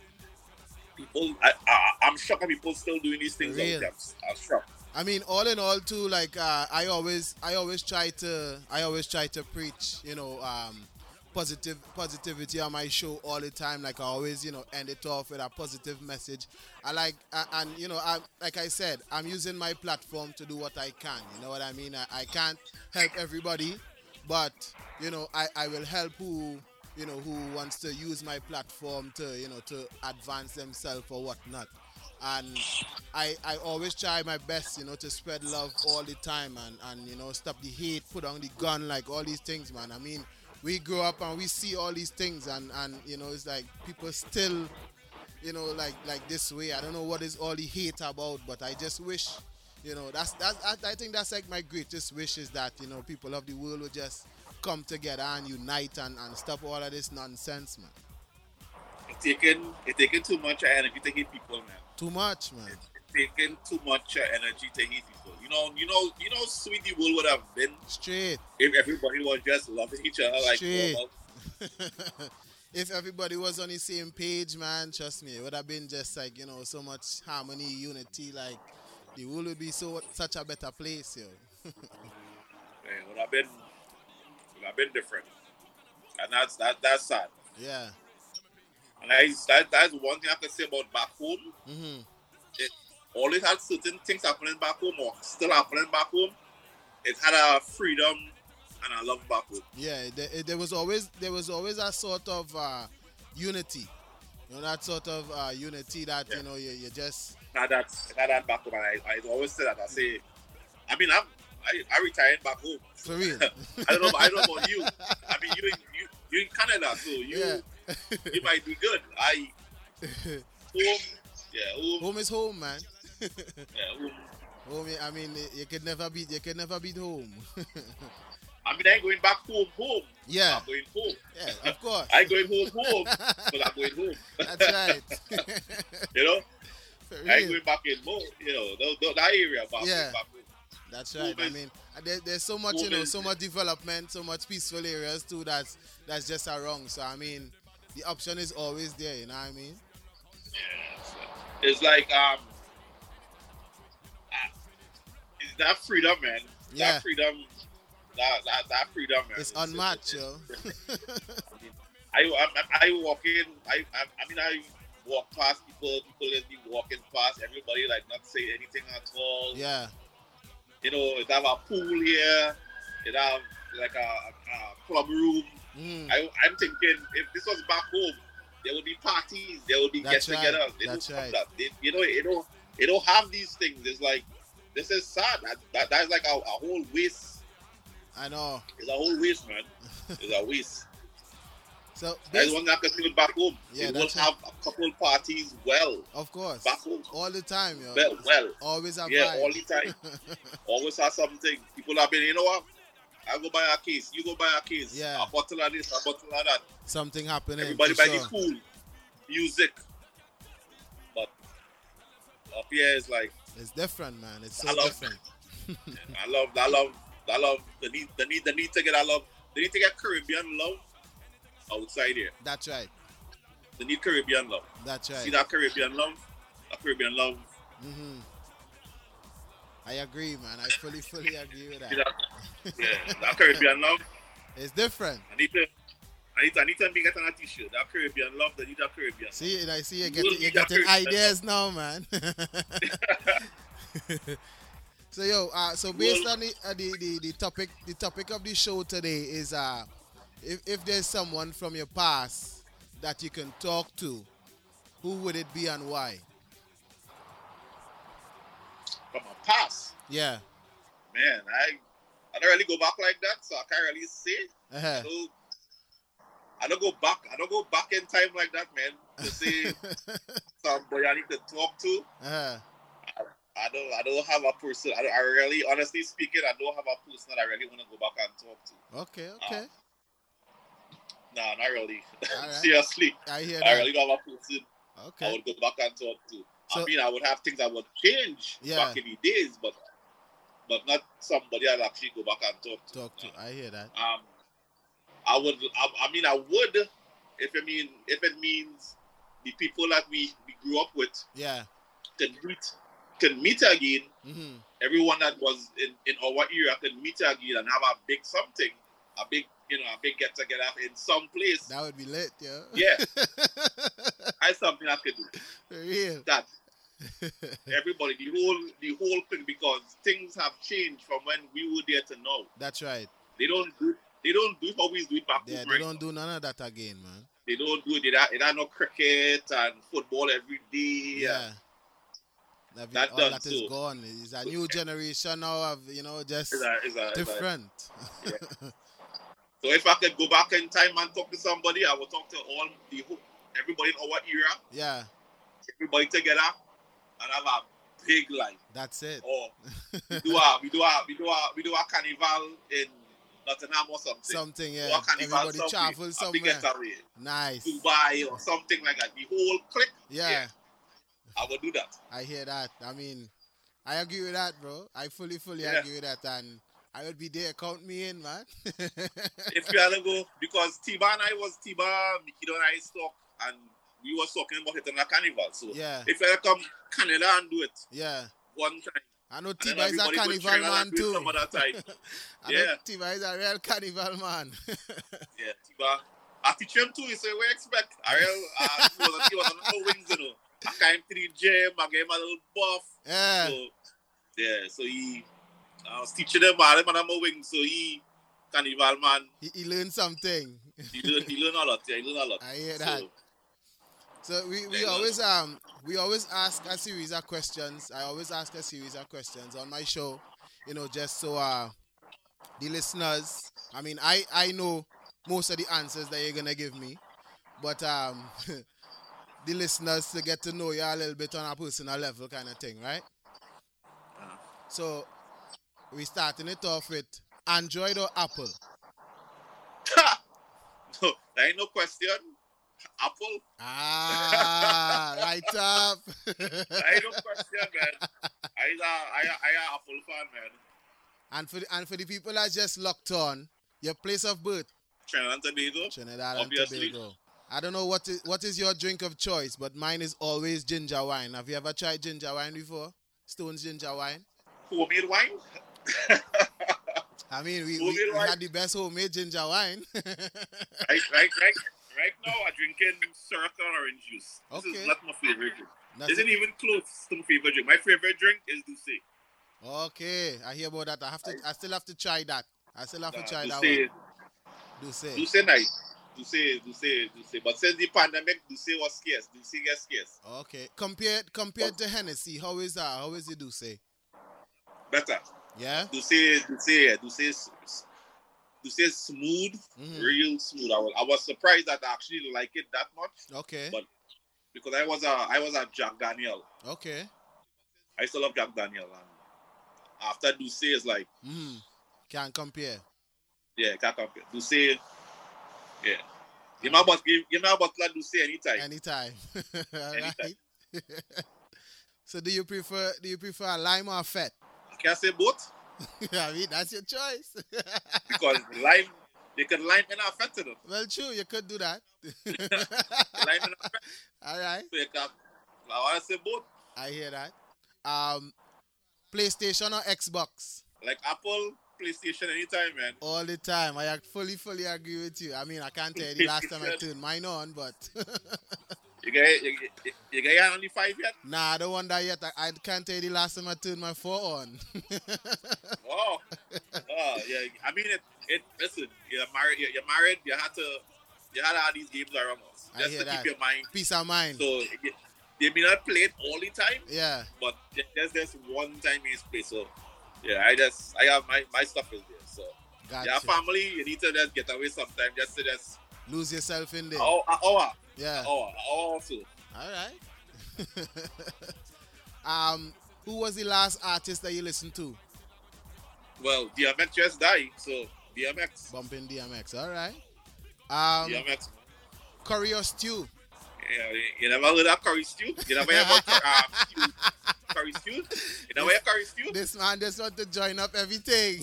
people, I, I, I'm shocked people still doing these things. Real. I'm- I'm shocked. I mean, all in all, too. Like uh, I always, I always try to, I always try to preach, you know, um, positive positivity on my show all the time. Like I always, you know, end it off with a positive message. I like, and you know, I, like I said, I'm using my platform to do what I can. You know what I mean? I, I can't help everybody, but you know, I, I will help who, you know, who wants to use my platform to, you know, to advance themselves or whatnot and I, I always try my best, you know, to spread love all the time and, and you know stop the hate, put on the gun, like all these things, man. I mean, we grow up and we see all these things, and and you know it's like people still, you know, like like this way. I don't know what is all the hate about, but I just wish, you know, that's that's I, think that's like my greatest wish is that you know people of the world will just come together and unite and, and stop all of this nonsense, man. It's taking it's taking too much energy to hate people, man. Too much, man. It's taking too much uh, energy to hate people. You know, you know, you know, how sweet the would have been Straight. if everybody was just loving each other like Straight. if everybody was on the same page, man, trust me, it would have been just like you know so much harmony, unity. Like the world would be so such a better place, yo. Man, would have been would have been different, and that's that that's sad. yeah. And I, that, that's one thing I can say about back home. hmm It always had certain things happening back home, or still happening back home. It had a freedom and a love back home. Yeah. There, there was always there was always a sort of uh, unity. You know that sort of uh, unity that Yeah. you know you, you just Now that's had that back home, I, I always say that. I say, I mean, I'm I I retired back home. For real. I don't know. I don't know about you. I mean, you in you you in Canada, so you Yeah. you might be good. I home, yeah, home, home is home, man. Yeah, home. Home, I mean, you could never beat. You could never beat home. I mean, I ain't going back home, home. Yeah. I'm going home. yeah, of course. I ain't going home, home, but I'm going home. That's right. you know, I ain't going back in home. You know, tho- that area, Yeah. back. That's right. I mean, there, there's so much, you know, so much development, so much peaceful areas too. That's that's just a wrong. So I mean, the option is always there. You know what I mean? Yeah. It's like um, that freedom, man. Yeah. That freedom, that that, that freedom, man. It's unmatched, yo. I, I I walk in. I, I I mean I walk past people. People just be walking past everybody, like not say anything at all. yeah. You know, it have a pool here. It have like a, a, club room. Mm, I, I'm thinking if this was back home, there would be parties, there would be That's get-togethers. right. They That's don't have right. that. They, you know, it don't, it don't have these things. It's like this is sad. That, that that's like a, a whole waste. I know. It's a whole waste, man. It's a waste. So That's one that can do it back home. Yeah, they will have a couple parties well, of course, back home. all the time, yo. Well, well. Always a Yeah, all the time. Always have something. People have been, you know what? I go buy a case. You go buy a case. Yeah. A bottle of this, a bottle of that. Something happening. Everybody by sure. the pool, music. But up here is like It's different, man. It's I so love- different. I love, I love, I love the need, the need, the need to get. I love the need to get Caribbean love outside here. That's right. The need Caribbean love. That's right. See that Caribbean love, that Caribbean love. hmm I agree, man. I fully, fully agree with that. that, yeah, that Caribbean love. It's different. I need to, I need to, I need to be getting a t-shirt. That Caribbean love, the need that Caribbean. See, and I see you You getting you're getting ideas now, man. so yo, uh, so based Well- on the, uh, the, the the topic, the topic of the show today is uh, if if there's someone from your past that you can talk to, who would it be and why? From a past, Yeah. man, I, I don't really go back like that, so I can't really say. Uh-huh. Don't, I don't go back. I don't go back in time like that, man. To say somebody I need to talk to. uh-huh. I don't. I don't have a person. I, I really, honestly speaking, I don't have a person that I really want to go back and talk to. Okay, okay. Nah, not really. Alright. Seriously, I hear I that. really don't have a person Okay. I would go back and talk to. So- I mean, I would have things I would change Yeah. back in the days, but but not somebody I'd actually go back and talk to. Talk to. I hear that. Um, I would. I, I mean, I would if it mean if it means the people that we, we grew up with Yeah. can meet can meet again. hmm Everyone that was in, in our era can meet again and have a big something, a big you know a big get together in some place. That would be lit, yeah. Yeah, That's something I could do For real. that. Everybody, the whole the whole thing because things have changed from when we were there to now. That's right. They don't do they don't do it we do it back Yeah, they right don't do none of that again, man. They don't do it. They don't, they don't know cricket and football every day. Yeah. That, That done that is gone. It's a new generation now of, you know, just It's a, it's a, it's a- different. so if I could go back in time and talk to somebody, I would talk to all the everybody in our era, yeah, everybody together, and have a big life. that's it. Or oh, we do a we do a we do a we do a carnival in Nottingham or something. Something, yeah. carnival Everybody travel big somewhere. getaway, Nice. Dubai or something like that. The whole clique. Yeah, I would do that. I hear that. I mean, I agree with that, bro. I fully, fully Yeah. agree with that. And I will be there. Count me in, man. if you had to go because Tiba and I was Tiba, Mikido and I talk and we was talking about it on a carnival. So yeah, if you had come Canada and do it yeah. one time. I know Tiba is a carnival man and do it too. Some other time. I know Yeah. Tiba is a real carnival man. yeah, Tiba. I teach him too. He said, "We expect." I real. Uh, he was, he was on the wings, you know. I came to the gym. I gave him a little buff. yeah, So yeah, so he. I was teaching him all him on my wings. So he, carnival man. he, he learned something. He learn. He learn a lot. Yeah, he learn a lot. I hear So, that. So we, we always um we always ask a series of questions. I always ask a series of questions on my show. you know, just so uh, the listeners, I mean, I I know most of the answers that you're gonna give me, but um, the listeners to get to know you a little bit on a personal level, kind of thing, right? So we starting it off with Android or Apple. no, there ain't no question. Apple, Ah, right up. ain't no question, man. I a, I a, I a Apple fan, man. and for the, and for the people that just locked on, your place of birth, Trinidad and Tobago. Trinidad Obviously. and Tobago. I don't know what is what is your drink of choice, but mine is always ginger wine. Have you ever tried ginger wine before? Stone's ginger wine. Homemade wine. I mean, we, we, we had the best homemade ginger wine. Right, right, right, right now I'm drinking Circle orange juice. This Okay. is not my favorite drink. That's Isn't it. even close to my favorite drink. My favorite drink is Douce. Okay, I hear about that. I have to. I still have to try that. I still have to Nah, try that one. D'USSÉ. Douce nice. Douce, Douce, Douce. But since the pandemic, Douce was scarce. Douce gets scarce. Okay, compared compared to Hennessy, how is that? How is it? D'USSÉ? Better. Yeah. Douce, Douce. Douce, is- Douce is smooth, Mhm. real smooth. I was, I was surprised that I actually like it that much Okay. But- because I was a, I was a Jack Daniel. Okay. I still love Jack Daniel. And after Douce is like, Hmm. Can't compare. yeah, can't compare. Douce, yeah. Give me a bottle, give, give me a bottle of Douce anytime. Anytime. All Anytime. so do you prefer do you prefer a lime or a fat? Can I say both? I mean that's your choice. Because lime, they can lime in a fat, you well true, you could do that. Lime in. All right. So you can, I want to say both. I hear that. Um PlayStation or Xbox? Like Apple, PlayStation, anytime, man. All the time. I fully, fully agree with you. I mean, I can't tell you the last time I turned mine on, but You get, you, you, you get only five yet? nah, I don't want that yet. I, I can't tell you the last time I turned my four on. Oh, oh yeah. I mean, it. It. Listen, you're married. You're, married. You had to. You had all these games around us I just hear to that. keep your mind. Peace of mind. So you- they may not play it all the time, yeah. but there's just one time it's play. So yeah, I just I have my my stuff is there. So Gotcha. yeah, family, you need to just get away sometime. Just to just Lose yourself in there. oh, an hour, Yeah. an hour, hour or so. All right. um, who was the last artist that you listened to? Well, DMX just died, so DMX, Bumping DMX. All right. Um, DMX. curry or stew? Yeah, you- you never heard of curry stew? You never heard about uh, stew, curry stew? You never heard curry stew? This man just want to join up everything.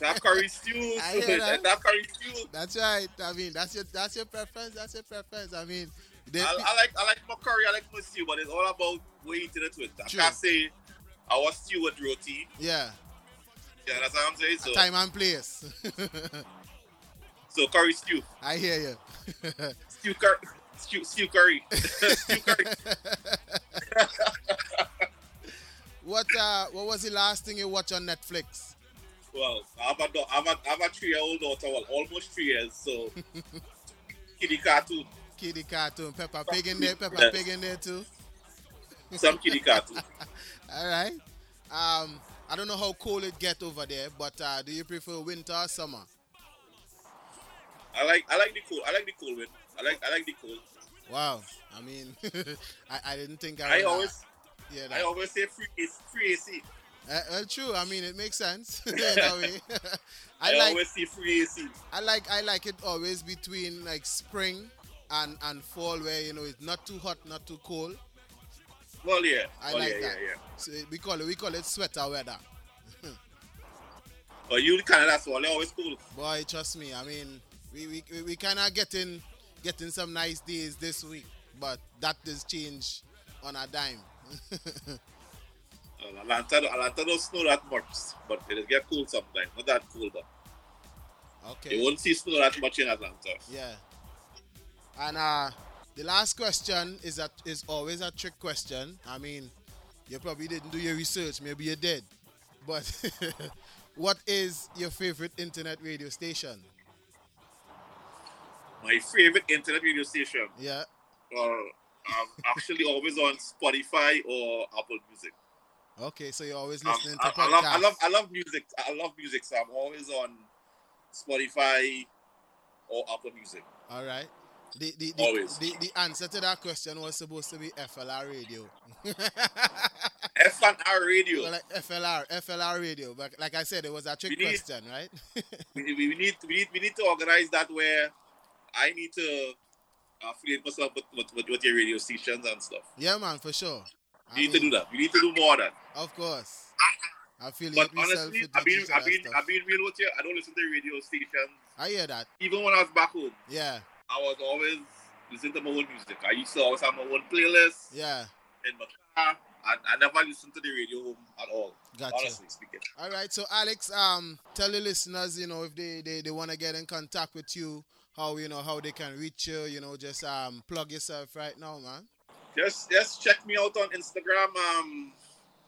That curry stew, I hear that. that curry stew. that's right. I mean, that's your that's your preference. That's your preference. I mean, I, I like I like my curry, I like my stew, but it's all about you eating it with. I True. can't say I was stew with roti. yeah, Yeah, that's what I'm saying. So, time and place. so curry stew, I hear you. stew curry, stew, stew curry, stew curry. what uh, what was the last thing you watched on Netflix? Well, I have a I have a, I have a three year old daughter, well, almost three years. So, kitty cartoon, Kitty cartoon, Peppa Pig in there, Peppa Yes. Pig in there too. some kitty cartoon. All right. Um, I don't know how cold it get over there, but uh, do you prefer winter or summer? I like I like the cool. I like the cool wind. I like I like the cool. Wow. I mean, I, I didn't think I, I uh, always yeah, I always say free free AC. Uh, well, true. I mean, it makes sense way. I, I like always see free AC. I like I like it always between like spring and and fall where you know it's not too hot, not too cold. Well, yeah. I well, like yeah, that. yeah, yeah. So we call it we call it sweater weather. But you kind of that's. They always cool. Boy, trust me. I mean, we we, we, we kind of getting getting some nice days this week, but that does change on a dime. Atlanta, Atlanta don't snow that much, but it get cool sometimes. Not that cool, but okay. you won't see snow that much in Atlanta. Yeah. And uh the last question is that is always a trick question. I mean, you probably didn't do your research, maybe you did. But what is your favorite internet radio station? My favorite internet radio station, Yeah. or um, actually always on Spotify or Apple Music. Okay, so you're always Um, listening I, to I love, I love, I love music. I love music, so I'm always on Spotify or Apple Music. All right. The, the, the, Always. The, the answer to that question was supposed to be FLR radio. FLR Radio. Well, like FLR, FLR radio. But like I said, it was a trick need- question, right? we, we we need, we need, we need to organize that where I need to affiliate myself with, with, with, with your radio stations and stuff. yeah, man, for sure. I We need to do that. We need to do more of that. Of course. I feel But honestly, I've been, I've been. I've been real with you. I don't listen to the radio stations. I hear that. Even when I was back home, Yeah, I was always listening to my own music. I used to always have my own playlist yeah. in my car. I, I never listened to the radio home at all. Gotcha. Honestly speaking. All right, so Alex, um, tell the listeners, you know, if they, they, they want to get in contact with you, how you know how they can reach you, you know, just um plug yourself right now, man. Just just check me out on Instagram, um,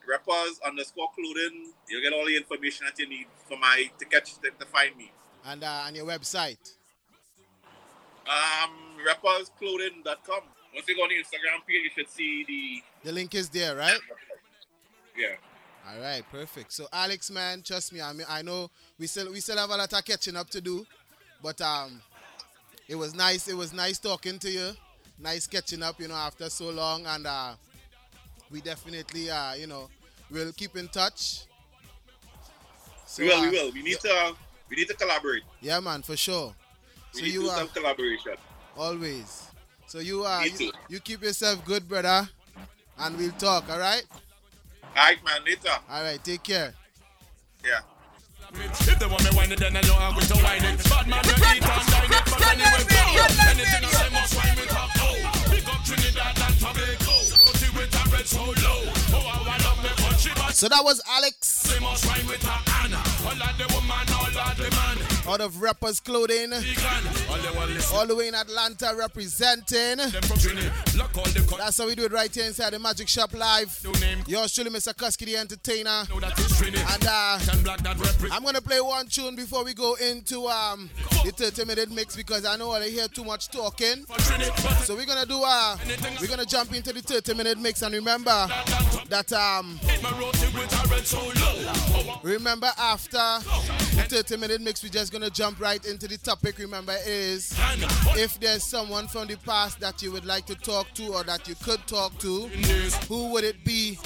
rappers underscore clothing. You'll get all the information that you need for my to catch to, to find me. And uh, and your website. Um, rappersclothing.com. Once you go on the Instagram page, you should see the The link is there, right? yeah. All right, perfect. So Alex, man, trust me. I mean, I know we still we still have a lot of catching up to do, but um, it was nice. It was nice talking to you. Nice catching up, you know, after so long, and uh, we definitely, uh, you know, we'll keep in touch. So, we will, uh, we will. We need to we need to collaborate. Yeah, man, for sure. We So need to you do are some collaboration. always. So you are you, you keep yourself good, brother, and we'll talk. All right. Alright man, later. All right. Take care. Yeah. If they want me whine it, then I know I'm going to whine it. Bad man, we eat and dine it, but anyway, go. Anything I say must whine with a oh. Big up Trinidad and Tobago. Roti with a red so low. Oh, I love me country, but So that was Alex they must whine with a Anna. All of the woman, all of the man. Out of Rappers Clothing, All the way in Atlanta, representing. That's how we do it right here inside the Magic Shop Live. Yours truly, Mr. Kusky, the entertainer. And uh. I'm gonna play one tune before we go into um the 30 minute mix because I know I hear too much talking. So we're gonna do uh we're gonna jump into the 30 minute mix and remember that um remember after the 30 minute mix we're just gonna jump right into the topic. Remember is if there's someone from the past that you would like to talk to or that you could talk to, who would it be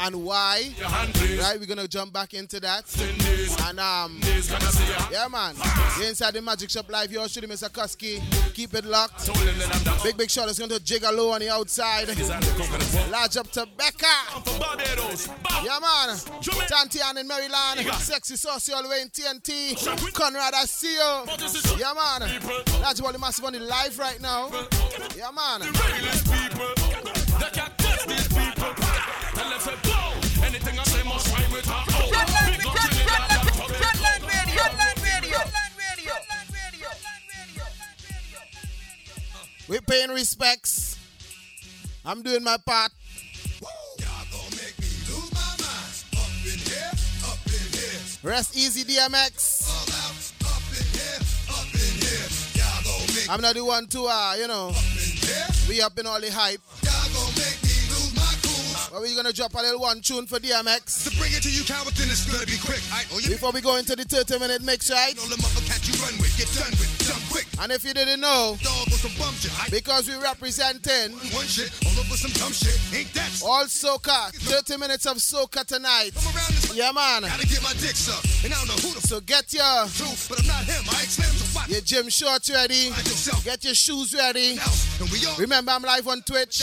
and why? Your hand please. Right, we're gonna jump back into that. And um Indies. Can I see ya? yeah man, you're inside the Magic Shop Live, yours truly Mr. Kusky. Keep it locked. Told them that I'm down. Big big shout is going to Jigalo on the outside. Is the coconut? Large up to Becca. For Barbados. Bow. Yeah, man. Tantian in Maryland. Sexy Saucy all the way in TNT. Conrad, I see you. But this is Yeah, man. people. Large Wally Massive on the live right now. Yeah, man. Realest people. They can't touch these people. Tell them say go. Anything I say must rhyme with oh. Radio. Radio. Radio. Radio. We're paying respects. I'm doing my part. Rest easy, DMX. I'm not the one to, uh, you know, we up in all the hype. But we're gonna drop a little one tune for DMX To bring it to you, cowards, then it's gonna be quick. Oh before we go into the 30 minute mix, right? And if you didn't know, Dog with some bum shit. Because we representing one shit, all over some dumb shit. Ain't that all soca, 30 minutes of soca tonight. I'm around this Yeah, man. gotta get my dick sucked. And I don't know who the f So get your truth, but I'm not him. I ain't slim, so watch your gym shorts ready, get your shoes ready. else. And we all Remember, I'm live on Twitch.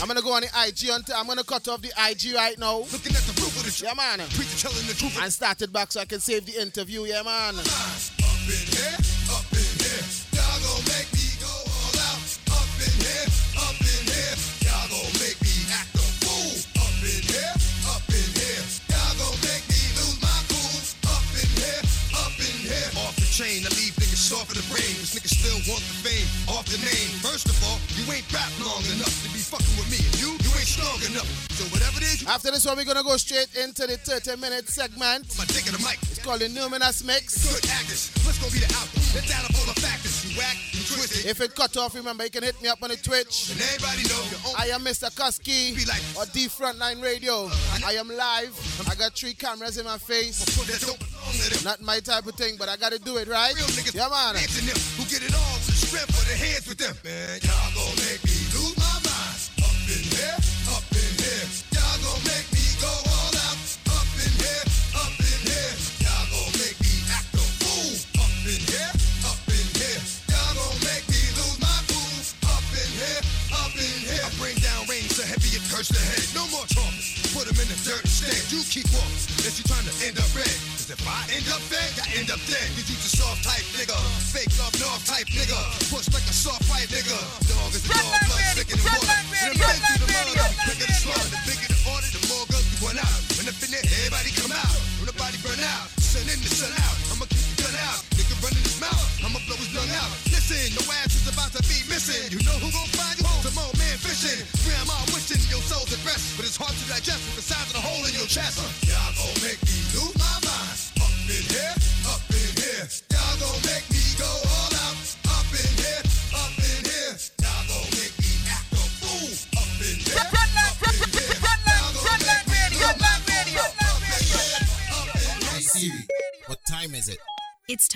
I'm gonna go on the IG. Until, I'm gonna cut off the IG right now. looking at the roof of the. Yeah, man. Preacher telling the truth. And start it back so I can save the interview. Yeah, man. Up in here, up want the fame off the name. First of all, you ain't rap long enough to be fucking with me. And you, you ain't strong enough. So whatever it is, you After this one, we're gonna go straight into the 30 minute segment. my dick in the mic. It's called the Numinous Mix. Good actors. Let's go be the outcome. Let's add up all the factors. Whack, you twisted. If it cut off, remember you can hit me up on the Twitch. And everybody know I am Mr. Kusky like- or D Frontline Radio. I am live. I got three cameras in my face. that don't belong to them. Not my type of thing, but I gotta do it, right? Yeah, man. who get it all the strength of their hands with them. Man, y'all gon' make me lose my mind. Up in here, dirt instead. You keep walking. Unless you trying to end up red. Cause if I end up dead, I end up dead. Cause you a soft type nigga. Fake love, north type nigga. Push like a soft fight nigga. Dog is a dog, blood radio, thicker than water. And ready to the murder. radio, Quicker the slaughter. The bigger the order, the more guns you run out. When up in there, everybody come out. When the body burn out. Sun in the sun out. I'ma keep the gun out. Nigga running his mouth. I'ma blow his lung out. Listen, your ass is about to be missing. You know who gon' find you? Some old man fishing. Grandma wishing your soul's at rest. Digest with the size of the hole in your chest.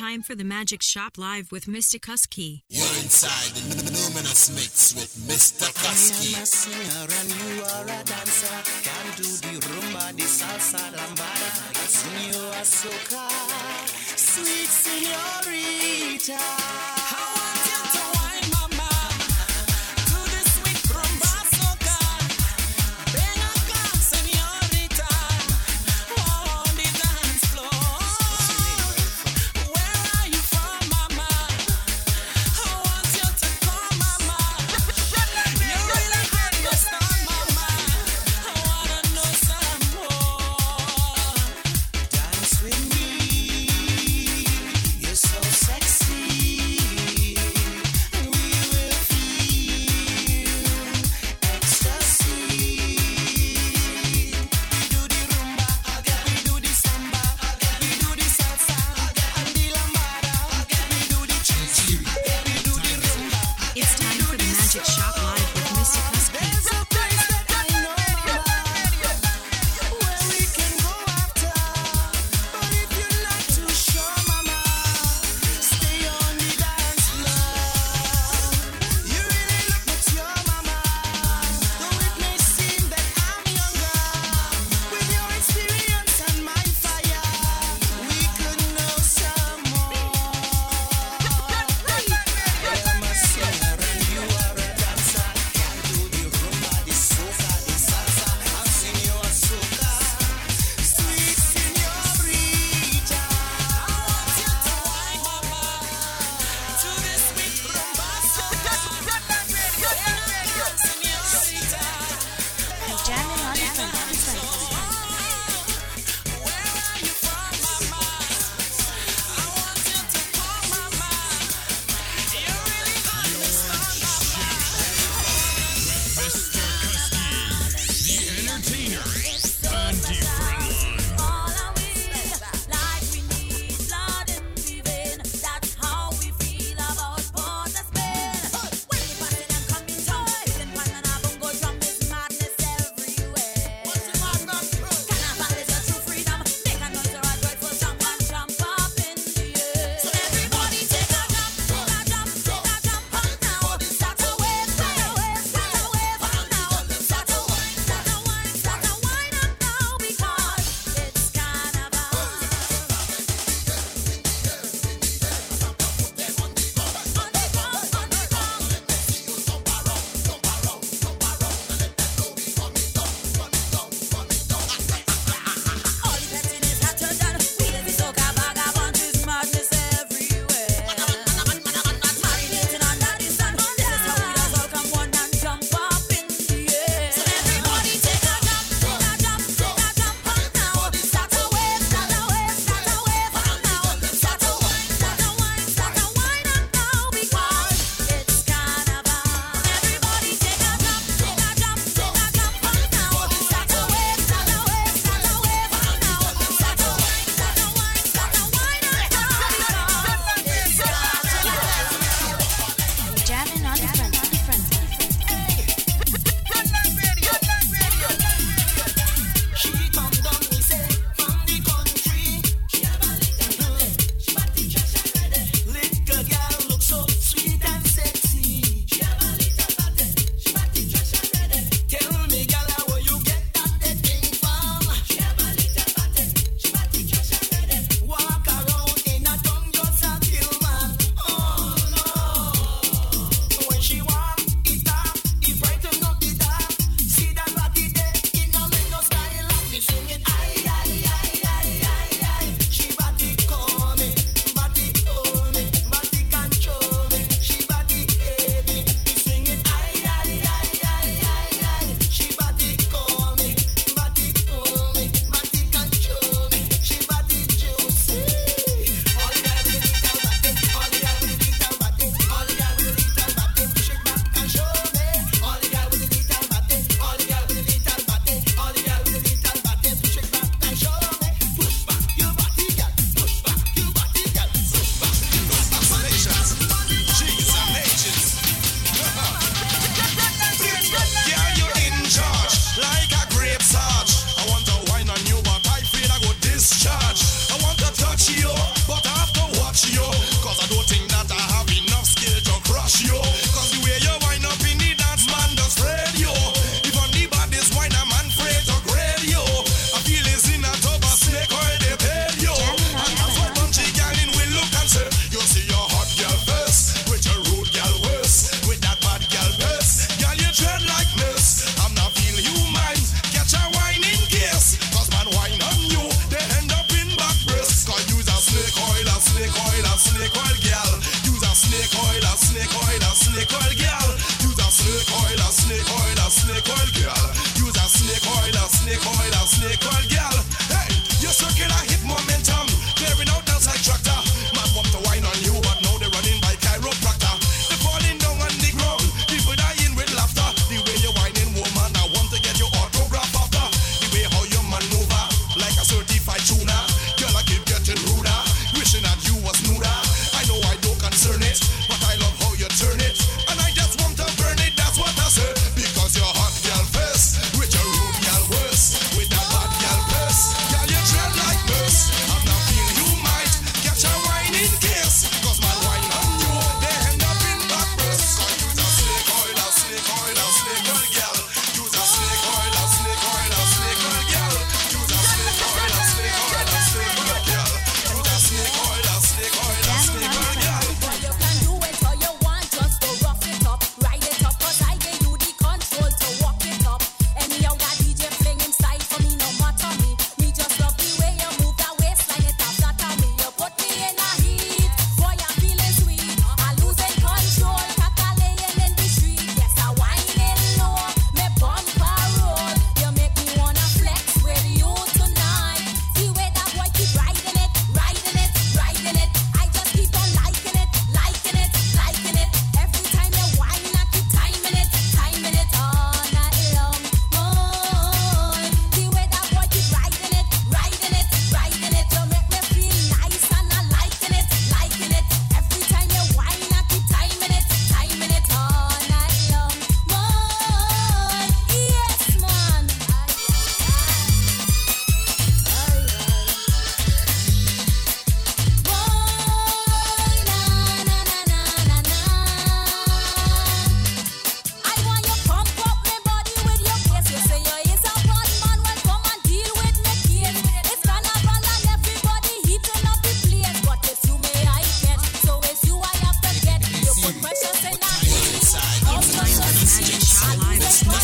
Time for the Magic Shop Live with Mr. Kusky. You're inside the Numinous Mix with Mr. Kusky. I'm a singer and you are a dancer. Can do the rumba, the salsa, lambada. I'll sing you a soca, sweet señorita. I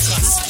with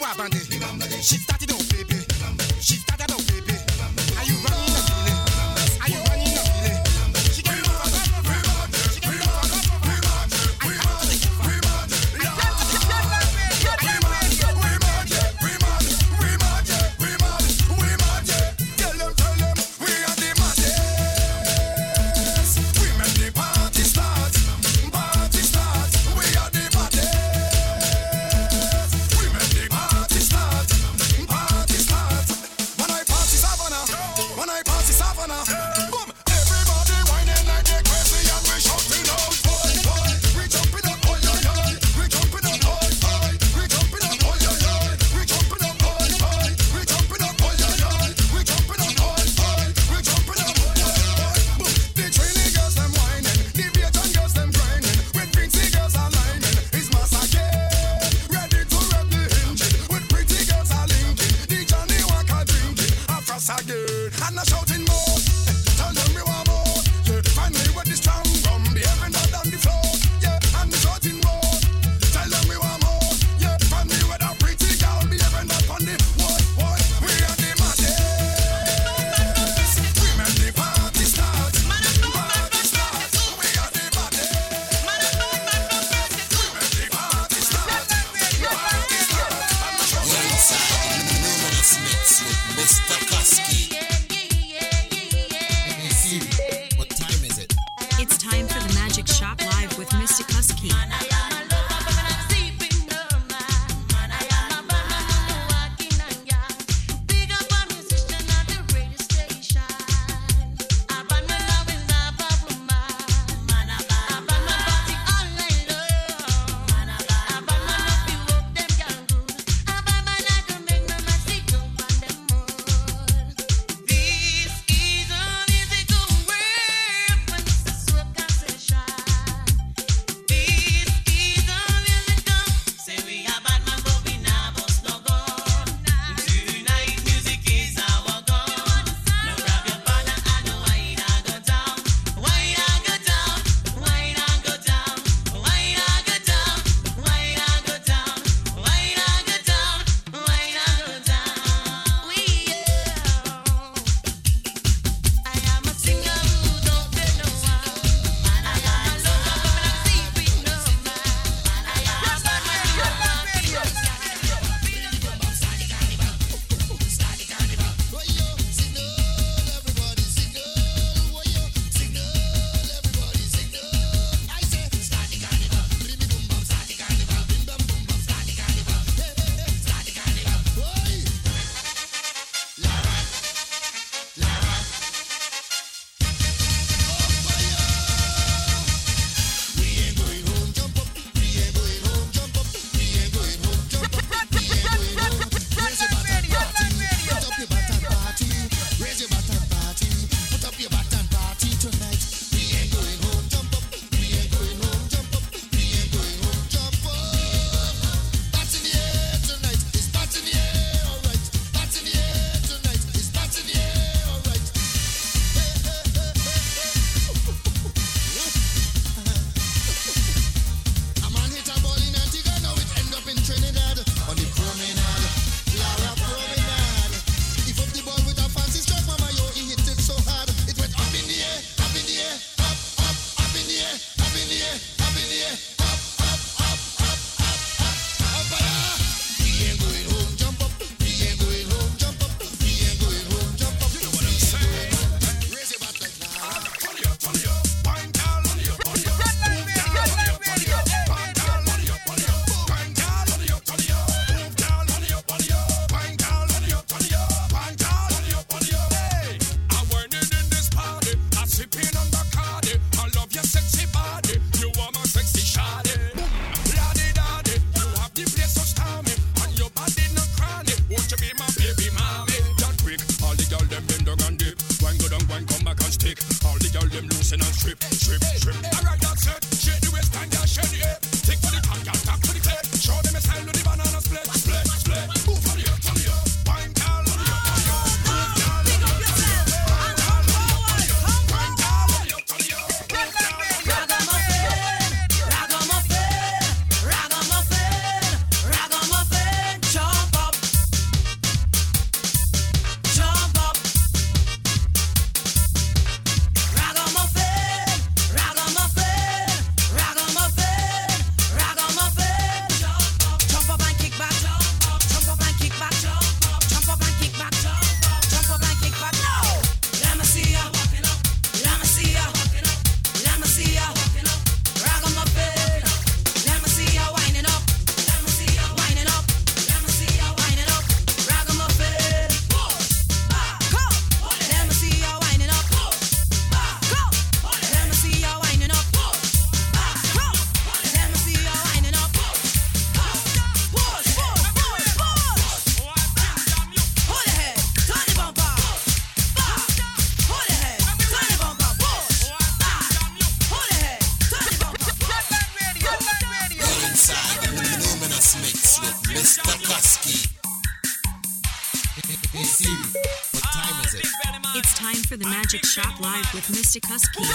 She bought for with Mr. Kusky.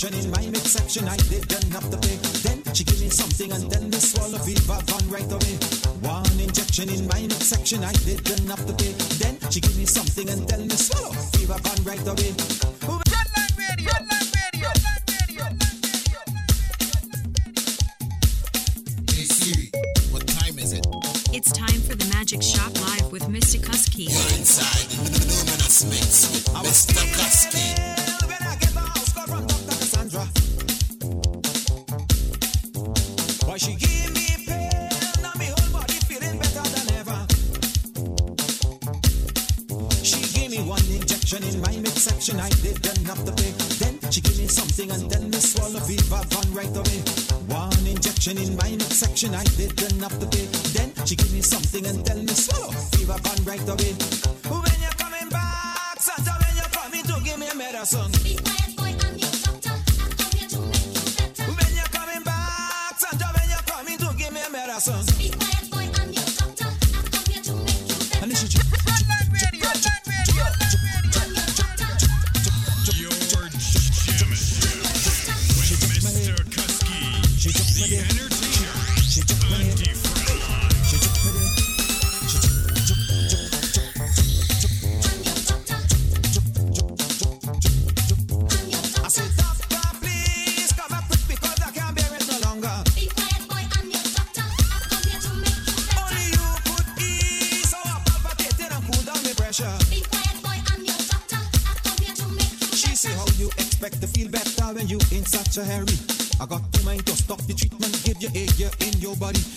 section. In my midsection, I didn't have to pay. Then she give me something and then the swallow fever gone right away. One injection in my midsection, I didn't have to pay. Then she give me something and then the swallow fever gone right away. What time is it? It's time for the Magic Shop Live with Mr. Kusky. You're inside the luminous mix with Mr. Kusky. turn off the tape. Then she give me something and tell me swallow. Fever gone right away. Buddy.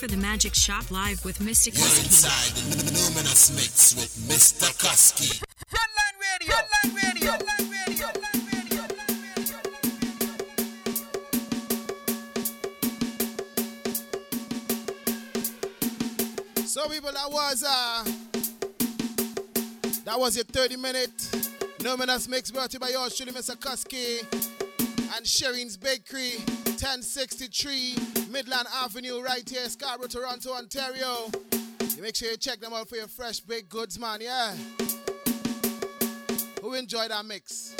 For the Magic Shop Live with Mystic You're inside the Luminous Mix with Mr. Kusky. Frontline Radio. Frontline Radio. Frontline Radio. So people, that was uh that was your 30 minute Numinous Mix brought to you by yours truly, Mr. Kusky and Sherin's Bakery, 1063 Midland Avenue, right here, Scarborough, Toronto, Ontario. You make sure you check them out for your fresh baked goods, man, yeah. Who enjoyed that mix?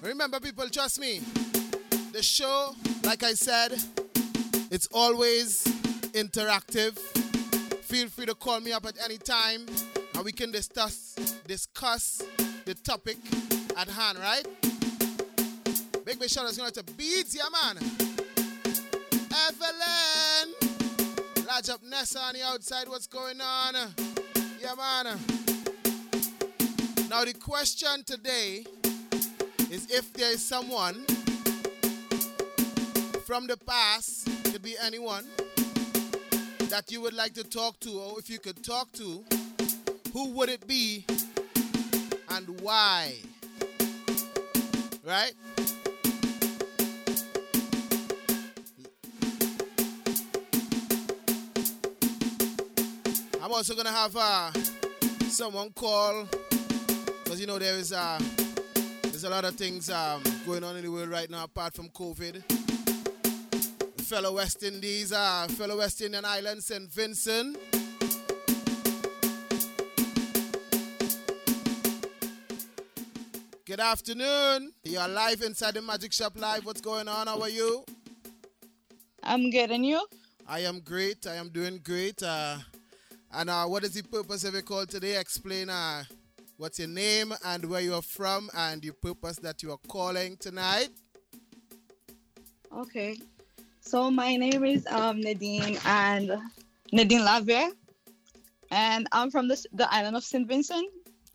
Remember, people, trust me, the show, like I said, it's always interactive. Feel free to call me up at any time and we can discuss discuss the topic at hand, right? Big big shout out to Beads, yeah man. Evelyn! Lodge up Nessa on the outside, what's going on? Yeah man. Now the question today is if there is someone from the past, could be anyone, that you would like to talk to, or if you could talk to, who would it be and why? Right? I'm also gonna have uh, someone call because you know there is uh, there's a lot of things um, going on in the world right now apart from COVID fellow West Indies, uh, fellow West Indian Island, St. Vincent. Good afternoon. You're live inside the Magic Shop Live. What's going on? How are you? I'm good, and you? I am great. I am doing great. Uh, and uh, what is the purpose of your call today? Explain uh, what's your name and where you are from and the purpose that you are calling tonight. Okay. So my name is um, Nadine and Nadine Lavia, and I'm from the the island of Saint Vincent,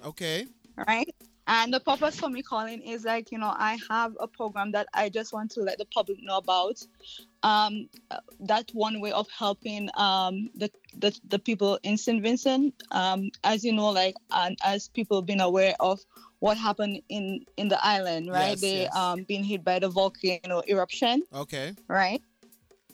Okay. right? And the purpose for me calling is like you know I have a program that I just want to let the public know about. Um, that one way of helping um, the, the the people in Saint Vincent. Um, as you know, like and as people been aware of what happened in in the island, right? Yes, they yes. um been hit by the volcano eruption Okay. right?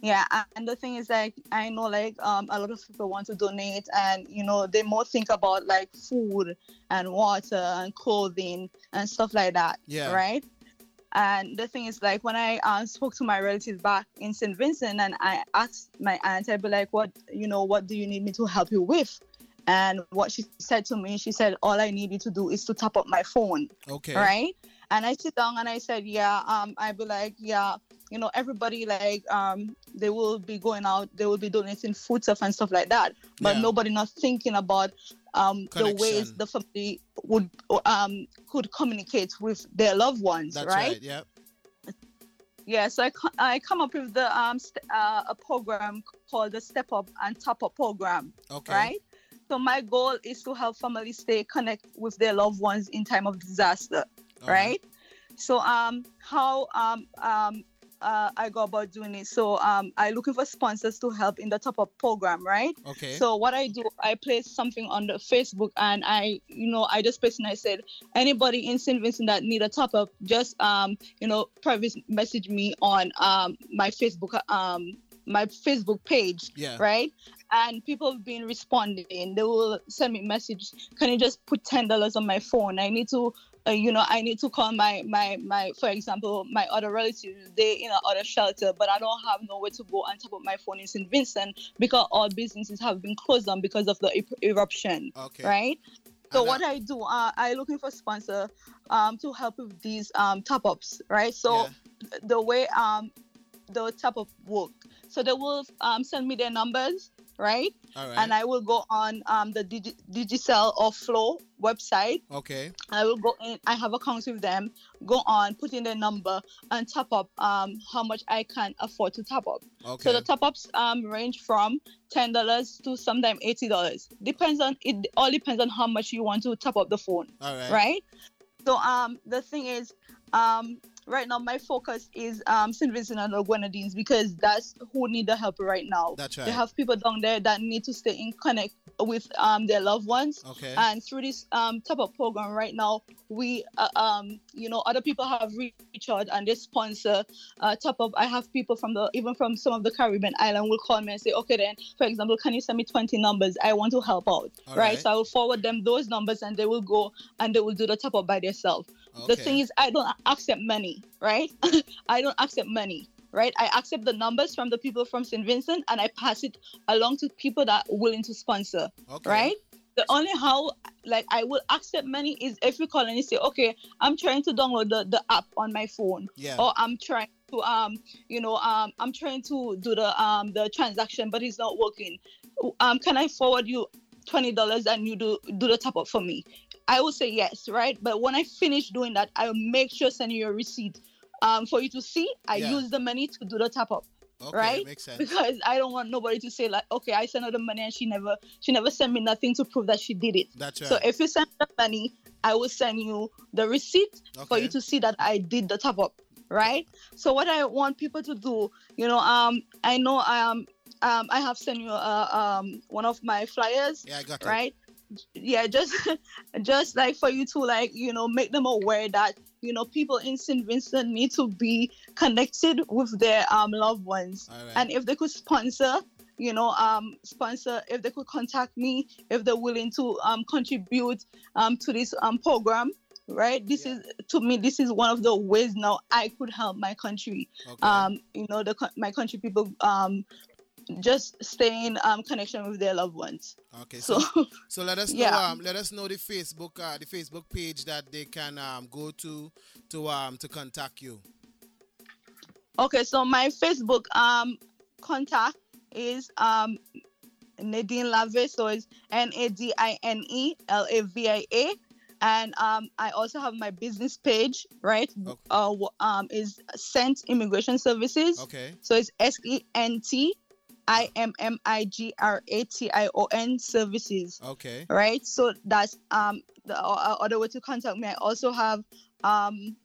Yeah, and the thing is like I know like um a lot of people want to donate and you know they more think about like food and water and clothing and stuff like that. Yeah. Right. And the thing is like when I uh, spoke to my relatives back in St. Vincent and I asked my aunt, I'd be like, what you know, what do you need me to help you with? And what she said to me, she said, all I need you to do is to top up my phone Okay. right? And I sit down and I said, yeah, um, I'd be like, yeah, you know, everybody like um they will be going out, they will be donating food stuff and stuff like that. But Yeah. nobody not thinking about um the ways the family would um could communicate with their loved ones, That's right? right. Yeah. Yeah, so I, I come up with the um st- uh, a program called the Step Up and Top Up program. Okay. Right. So my goal is to help families stay connect with their loved ones in time of disaster. Right. So um how um um uh, I go about doing it. So um I looking for sponsors to help in the top up program, right? Okay. So what I do, I place something on the Facebook and I, you know, I just placed and I said, anybody in St. Vincent that need a top up, just um, you know, private message me on um my Facebook um my Facebook page. Yeah. Right. And people have been responding. They will send me message. Can you just put ten dollars on my phone? I need to uh, you know, I need to call my my my, for example, my other relatives. They in a other shelter, but I don't have nowhere to go on top of my phone in St. Vincent because all businesses have been closed down because of the eruption. Okay. Right. So what I do, uh, I looking for sponsor um, to help with these um, top ups, right? So th- the way um, the top up work, so they will um, send me their numbers, right? All right. And I will go on um, the Digi- Digicel or Flow website. Okay. I will go in. I have accounts with them. Go on, put in their number, and top up um, how much I can afford to top up. Okay. So the top ups um, range from ten dollars to sometimes eighty dollars. Depends on it. All depends on how much you want to top up the phone. All right. Right. So um, the thing is, um, right now my focus is um St. Vincent and the Grenadines because that's who need the help right now. That's right. They have people down there that need to stay in connect with um their loved ones. Okay. And through this um type of program right now, we uh, um you know other people have reached out and they sponsor uh top up. I have people from the even from some of the Caribbean island will call me and say, okay then, for example, can you send me 20 numbers? I want to help out. Right? right. So I will forward them those numbers and they will go and they will do the top up by themselves. The thing is, I don't accept money, right? I don't accept money, right? I accept the numbers from the people from St. Vincent and I pass it along to people that are willing to sponsor, Okay. right? The only how like I will accept money is if you call and you say, okay, I'm trying to download the, the app on my phone, Yeah. or I'm trying to um you know um I'm trying to do the um the transaction but it's not working. Um, can I forward you twenty dollars and you do do the top up for me? I will say yes, right? But when I finish doing that, I will make sure send you a receipt um, for you to see. I Yeah. use the money to do the top up, Okay, right? makes sense. Because I don't want nobody to say like, okay, I sent her the money and she never she never sent me nothing to prove that she did it. That's right. So if you send the money, I will send you the receipt for you to see that I did the top up, right? So what I want people to do, you know, um, I know um, um, I have sent you uh, um one of my flyers, Yeah, I got it. right? Yeah, just just like for you to like you know make them aware that you know people in St. Vincent need to be connected with their um loved ones, right. and if they could sponsor you know um sponsor if they could contact me if they're willing to um contribute um to this um program right this is to me this is one of the ways now i could help my country Okay. um you know the my country people um just stay in um connection with their loved ones Okay, so so so let us know Yeah. um let us know the Facebook uh, the Facebook page that they can um go to to um to contact you. Okay, so my Facebook um contact is um Nadine Lavia, so it's N A D I N E L A V I A, and um I also have my business page, right? Okay. Uh, um is Sent Immigration Services. Okay. So it's S E N T I M M I G R A T I O N Services Okay. right so that's um the o- other way to contact me i also have um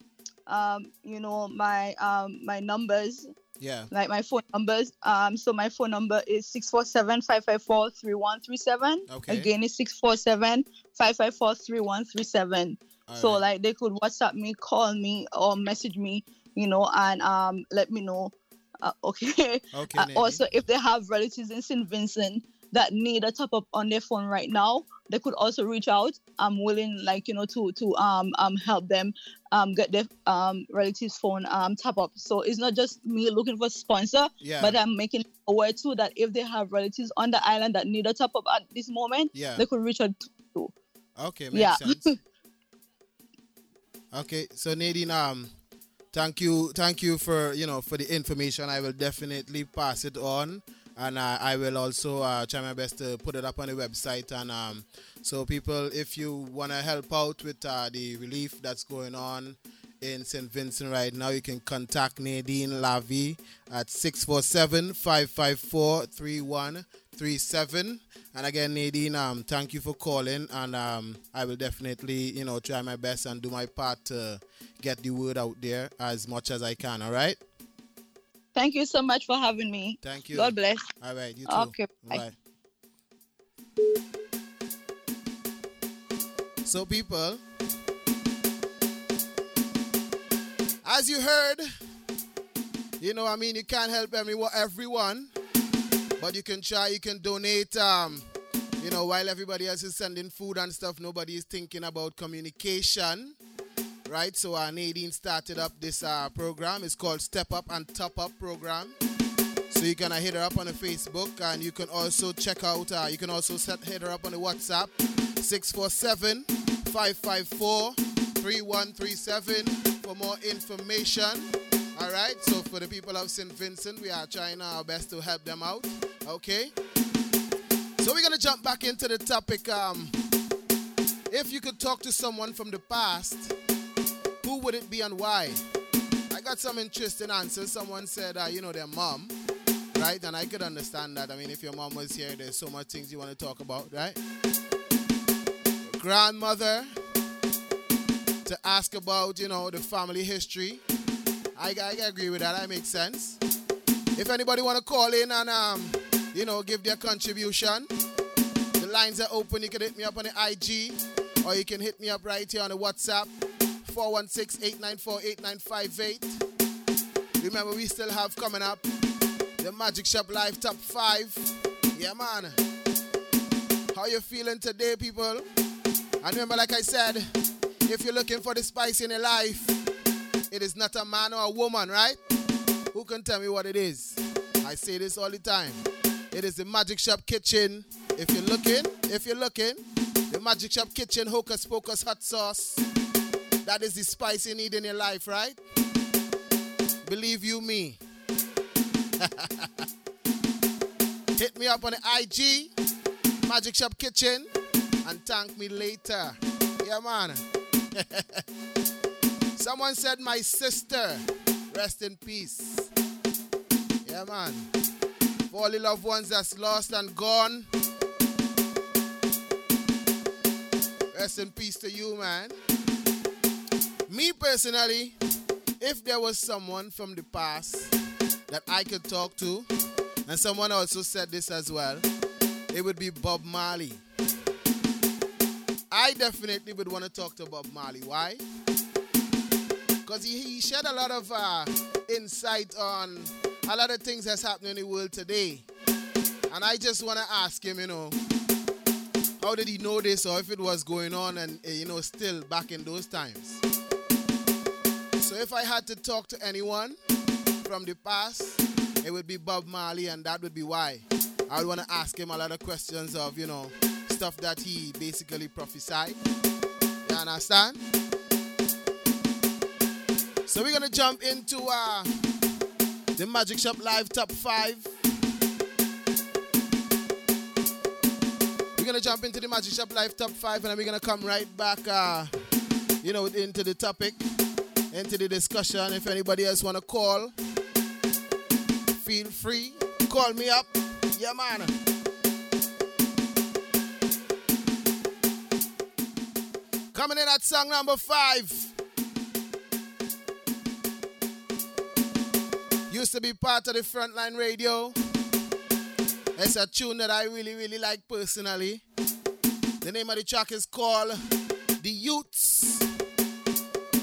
um you know my um my numbers Yeah. like my phone numbers um so my phone number is 647-554-3137 Okay. again it's 647-554-3137 so Alright. like they could whatsapp me call me or message me you know and um let me know uh, okay Okay, Uh, also if they have relatives in st vincent that need a top up on their phone right now they could also reach out i'm willing like you know to to um um help them um get their um relatives phone um top up so it's not just me looking for sponsor Yeah. but i'm making aware too that if they have relatives on the island that need a top up at this moment Yeah. they could reach out to Okay, makes yeah sense. Okay, so Nadine, um, thank you, thank you for you know for the information. I will definitely pass it on, and uh, I will also uh, try my best to put it up on the website. And um, so people, if you want to help out with uh, the relief that's going on in St. Vincent right now, you can contact Nadine Lavia at 647-554-3137. And again, Nadine, um, thank you for calling, and um, I will definitely, you know, try my best and do my part to get the word out there as much as I can. All right. thank you so much for having me Thank you. god bless All right. You too. okay bye. Bye. So, people, as you heard, you know, I mean, you can't help everyone, but you can try. You can donate. Um, you know, while everybody else is sending food and stuff, nobody is thinking about communication, right? So, uh, Nadine started up this uh, program. It's called Step Up and Top Up program. So you can uh, hit her up on the Facebook and you can also check out, uh, you can also set, hit her up on the WhatsApp 647 554 3137 for more information. All right, so for the people of St. Vincent, we are trying our best to help them out. Okay, so we're gonna jump back into the topic. Um, if you could talk to someone from the past, who would it be and why? I got some interesting answers. Someone said, uh, you know, their mom, right? And I could understand that. I mean, if your mom was here, there's so much things you want to talk about, right? Grandmother to ask about, you know, the family history. I, I agree with that. That makes sense. If anybody want to call in and um, you know, give their contribution, the lines are open. You can hit me up on the IG, or you can hit me up right here on the WhatsApp, 416-894-8958. Remember, we still have coming up the Magic Shop Live Top 5. Yeah, man. How you feeling today, people? And remember, like I said, if you're looking for the spice in your life, it is not a man or a woman, right? Who can tell me what it is? I say this all the time. It is the Magic Shop Kitchen. If you're looking, if you're looking, the Magic Shop Kitchen Hocus Pocus Hot Sauce. That is the spice you need in your life, right? Believe you me. Hit me up on the IG, Magic Shop Kitchen, and thank me later. Yeah, man. Someone said my sister. Rest in peace. Yeah, man. For all the loved ones that's lost and gone. Rest in peace to you, man. Me personally, if there was someone from the past that I could talk to, and someone also said this as well, it would be Bob Marley. I definitely would want to talk to Bob Marley. Why? Because he, he shed a lot of uh, insight on a lot of things that's happening in the world today. And I just want to ask him, you know, how did he know this or if it was going on and, uh, you know, still back in those times. So if I had to talk to anyone from the past, it would be Bob Marley, and that would be why. I would want to ask him a lot of questions of, you know, stuff that he basically prophesied. You understand? So we're gonna jump into uh, the Magic Shop Live Top 5. We're gonna jump into the Magic Shop Live Top 5 and then we're gonna come right back uh, you know, into the topic, into the discussion. If anybody else wanna call, feel free. Call me up. Yeah man. Coming in at song number five. Used to be part of the Frontline Radio. It's a tune that I really, really like personally. The name of the track is called The Youths.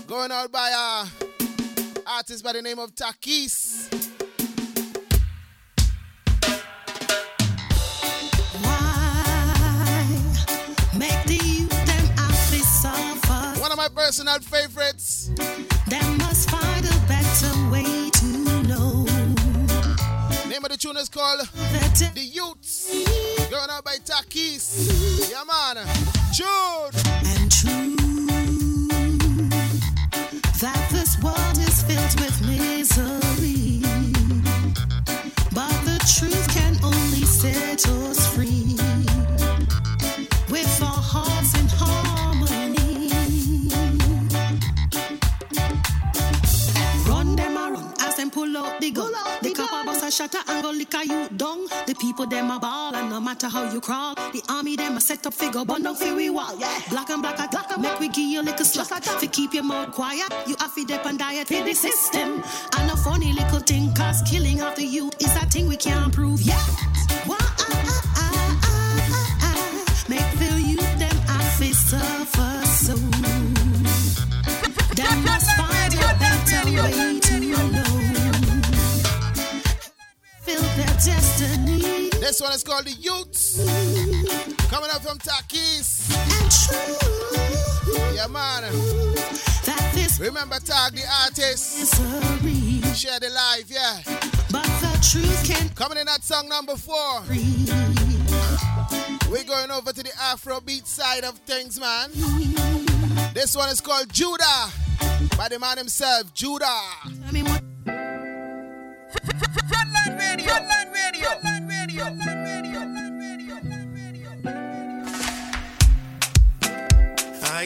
Going out by a artist by the name of Takis. Make the youth them happy suffer. One of my personal favorites. Tune is called The Youths. Going out by Takis. Yeah, man. Tune. Shatter and go a you down. The people them a ball and no matter how you crawl. The army them a set up figure bun down for we wall. Black and black a black make we give you little slack. Fi keep your mouth quiet, you have to dep and diet for the system. And a funny little thing cause killing of the youth is a thing we can't prove yet. Why, ah, ah, ah, Make the youth them have to suffer so. Them must find a better way to know. Feel their destiny. This one is called The Youths. Coming up from Takis. And true. Yeah, man. Remember, tag the artist. Share the live, yeah. But the truth can Coming in at song number four. We're going over to the Afrobeat side of things, man. This one is called Judah by the man himself, Judah. I Radio. Radio. Radio. Radio.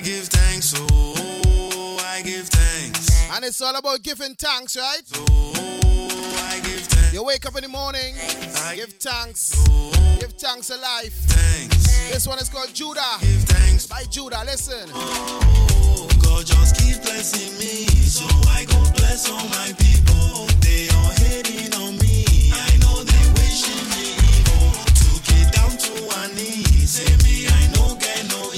Give thanks, oh, I give thanks. And it's all about giving thanks, right? Oh, I give thanks. You wake up in the morning, I give thanks, oh, give thanks to life. thanks. This one is called Judah Give thanks. by Judah. Listen. Oh, God just keep blessing me, so I go bless all my people. This need. Say me, I no get no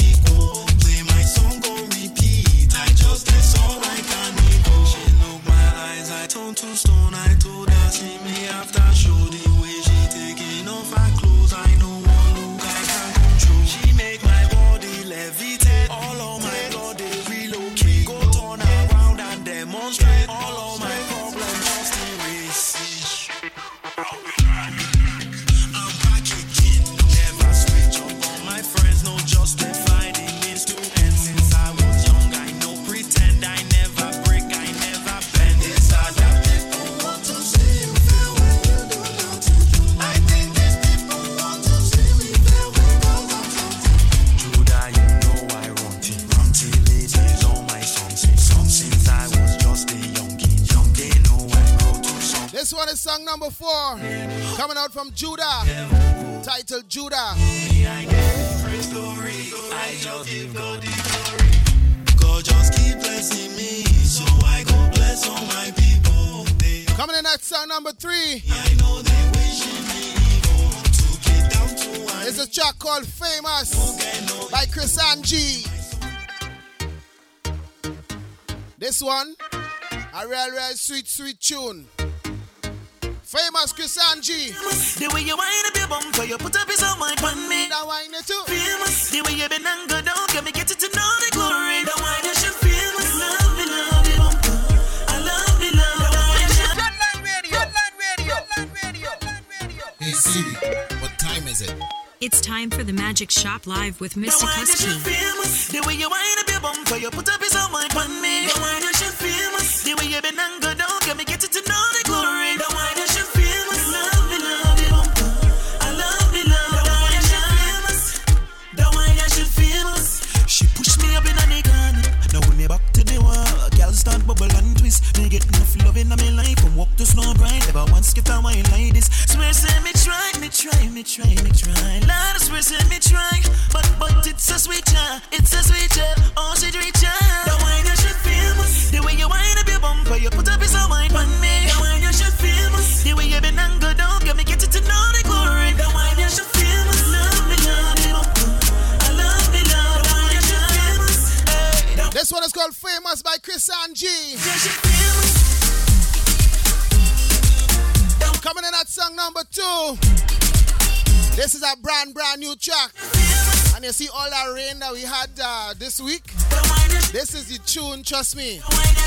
number four, coming out from Judah, titled Judah. God just keep blessing me, so I go bless all my people. Coming in at song number three. It's a track called Famous by Chris Angie. This one, a real, real sweet, sweet tune. Famous Chris Angie. The way you wind up your bumper, you put a piece of mind on me. That wine it too. Famous. The way you been and go down, can me get you to know the glory. The wine you should famous. Love me, love me, bumper. I love me, love me. The wine you should. Frontline Radio. Frontline Radio. Frontline Radio. Frontline Radio. Hey Siri, what time is it? It's time for the Magic Shop Live with Mr. The wine you should Kusky. The way you wind up your bumper, you put a piece of mind on me. The wine you should famous. The way you been and go down, can me get you to know the glory. In my life from walk to snow bright. Never once get wine like this. Swear say me try, me try, me try, me try. Lord, swear say me try, but but it's a sweet child, it's a sweet child. Oh, she child. The wine you should famous. The way you wind up your bumper, you put of wine on me. The wine you should famous. The way you been and down, me get to know the glory. The wine you should famous. Love me, love me. I love me, love the wine you should famous. Hey, This one is called Famous by Chris Angie. you Coming in at song number two. This is a brand, brand new track. And you see all that rain that we had uh, this week. This is the tune, trust me.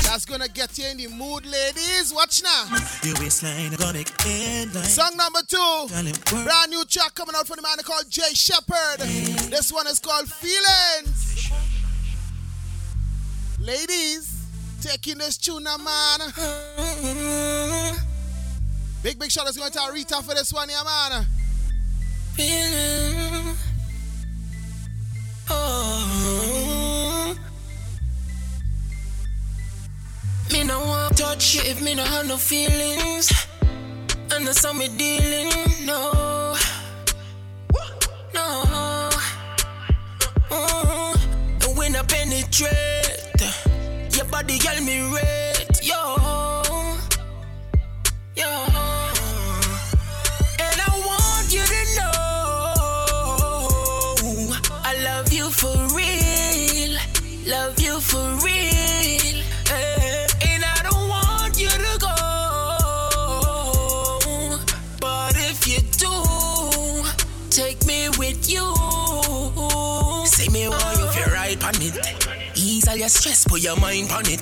That's gonna get you in the mood, ladies. Watch now. Your waistline gonna make headlines. Song number two. Brand new track coming out from the man called Jay Shepard. This one is called Feelings. Ladies, taking this tune man. Big, big shout outs going to Rita for this one, yeah, man. feeling. Oh. Me no want touch you if me no have no feelings. And that's how me dealing. No. No. Oh. And when I penetrate, your body girl me rate. Yo. Yo. Love you for real. Eh, And I don't want you to go. But if you do, take me with you. Say me want you feel right on it. Ease all your stress, put your mind on it.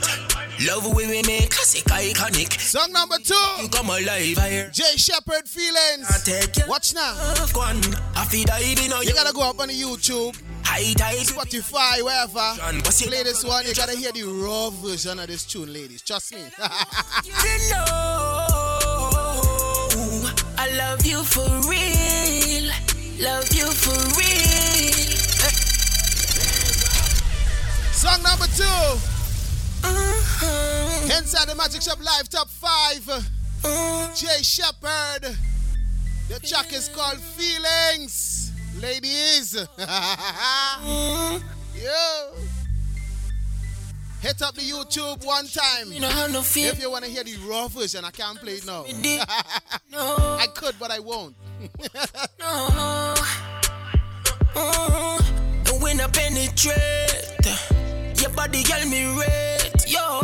Love way we make classic iconic. Song number two. You come alive here. Jay Shepherd Feelings. I take you. Watch now. Go on. I feel that you know You gotta go up on the YouTube, High tide. Spotify, wherever. John, what's it- Play this one. You gotta hear the raw version of this tune, ladies. Trust me. You didn't know I love you for real. Love you for real. Song number two. Uh-huh. Inside the Magic Shop Live Top 5. Uh, Jay Shepard. The track is called Feelings. Ladies. Mm-hmm. Yo. Hit up the YouTube one time. you know no. If you want to hear the raw version, I can't play it now. No, I could, but I won't. no. And when I penetrate, your body girl me rate. Yo,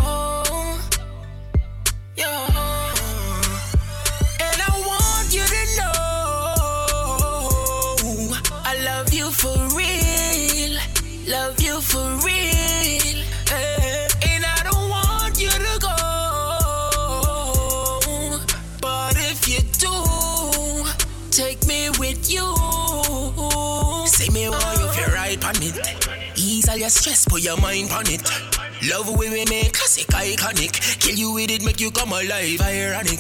yo. All your stress, put your mind on it. Love way we make classic iconic. Kill you with it, make you come alive, ironic.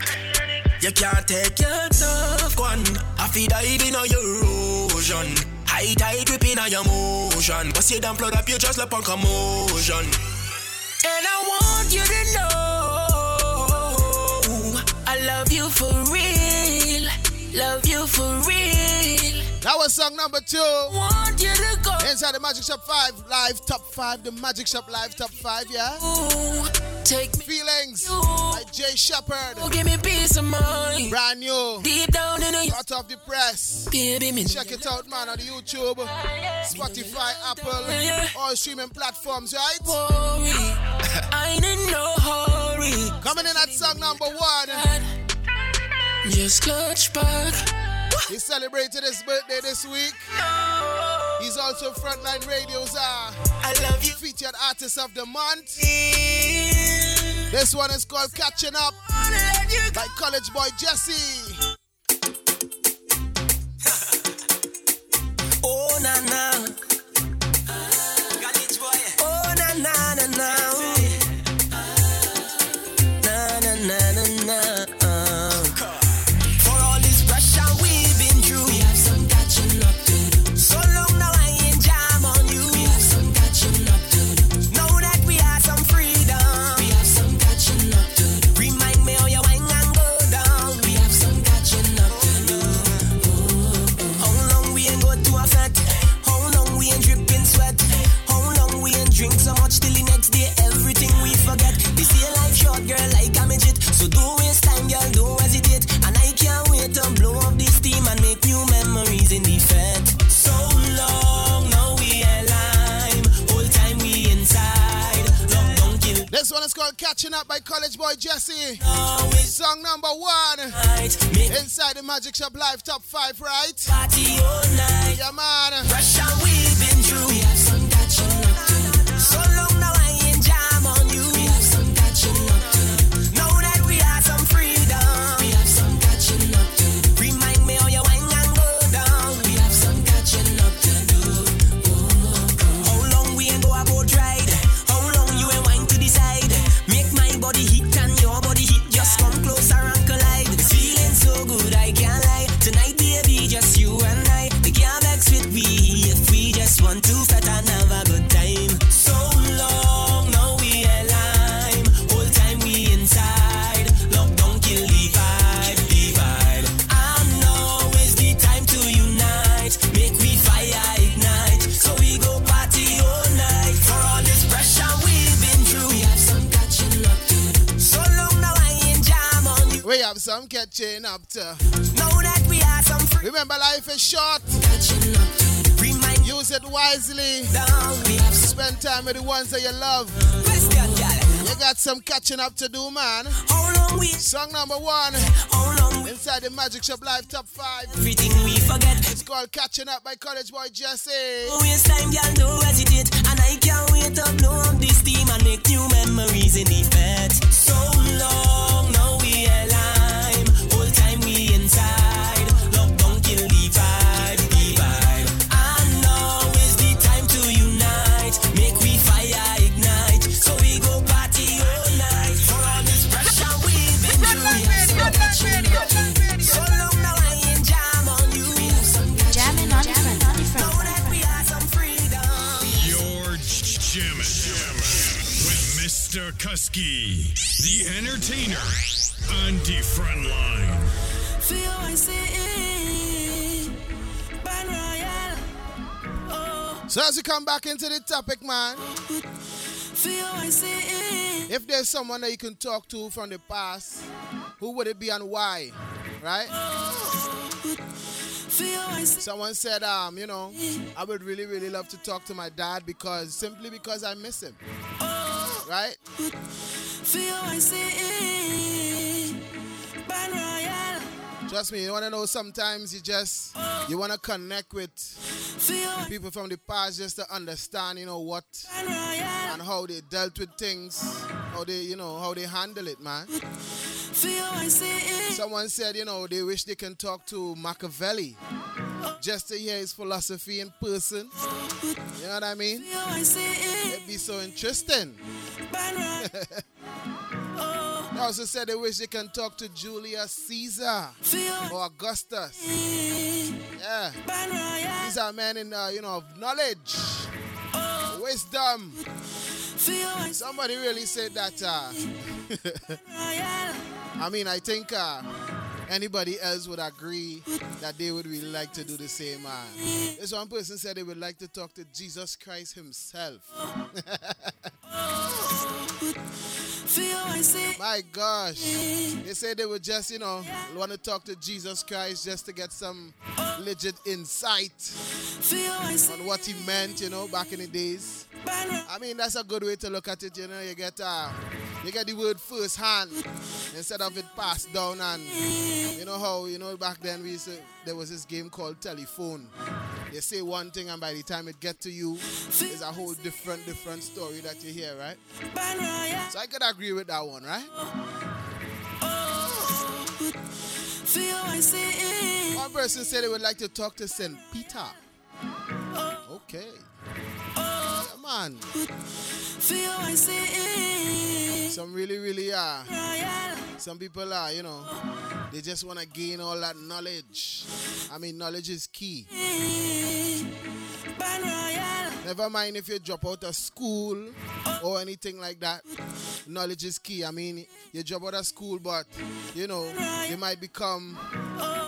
You can't take your tough one. I feel dive in your ocean. High tide dripping on your motion. Bust you down, flood up, you just like on commotion. And I want you to know I love you for real. Love you for real. That was song number two. Want you to go. Inside the Magic Shop 5 Live Top 5. The Magic Shop Live Top 5, yeah? Take me Feelings by Jay Shepherd. Oh, give me peace of mind. Brand new. Deep down in the Hot off the press. baby, me Check it out, man, on the YouTube, Spotify, Apple, all streaming platforms, right? worry. I ain't in no hurry. Coming in at song number one. Just clutch back. He celebrated his birthday this week. He's also Frontline Radio's uh, I love you. featured artist of the month. This one is called Catching Up by College Boy Jesse. Oh na na. Called Catching Up by College Boy Jesse. Always Song number one. right. Inside the Magic Shop Live Top 5, right? party all night. Yeah, man. Pressure we've been through. Wisely. We have some Spend time with the ones that you love. You got some catching up to do, man. How long we, Song number one. how long we, Inside the Magic Shop Live Top 5. everything we forget. It's called Catching Up by College Boy Jesse. Waste time, girl, don't hesitate. And I can't wait to blow up this team and make new memories in the fete. So long, Mr. Kusky, the entertainer, on the front line. Feel I say Ban Royal. Oh, So as we come back into the topic, man, feel I say if there's someone that you can talk to from the past, who would it be and why? Right? Feel I say Someone said, um, you know, I would really, really love to talk to my dad because simply because I miss him. Right? Trust me, you wanna know sometimes you just you wanna connect with people from the past just to understand, you know, what and how they dealt with things, how they, you know, how they handle it, man. Someone said, you know, they wish they can talk to Machiavelli just to hear his philosophy in person. You know what I mean? It'd be so interesting. They also said they wish they can talk to Julius Caesar or Augustus. Yeah. These are men in, uh, you know, of knowledge, wisdom. I say Somebody really said that uh, I mean, I think uh, anybody else would agree that they would really like to do the same. Uh, this one person said they would like to talk to Jesus Christ himself. My gosh. They said they would just, you know, want to talk to Jesus Christ just to get some legit insight on what he meant, you know, back in the days. I mean, that's a good way to look at it, you know. You get uh, you get the word first hand instead of it passed down and you know how, you know, back then we used to, there was this game called telephone. They say one thing and by the time it get to you, it's a whole different, different story that you hear, right? So I could agree with that one, right? One person said they would like to talk to St. Peter. Okay. Come on. Some really, really are. Some people are, you know, they just want to gain all that knowledge. I mean, knowledge is key. Never mind if you drop out of school or anything like that. Knowledge is key. I mean, you drop out of school, but you know, you might become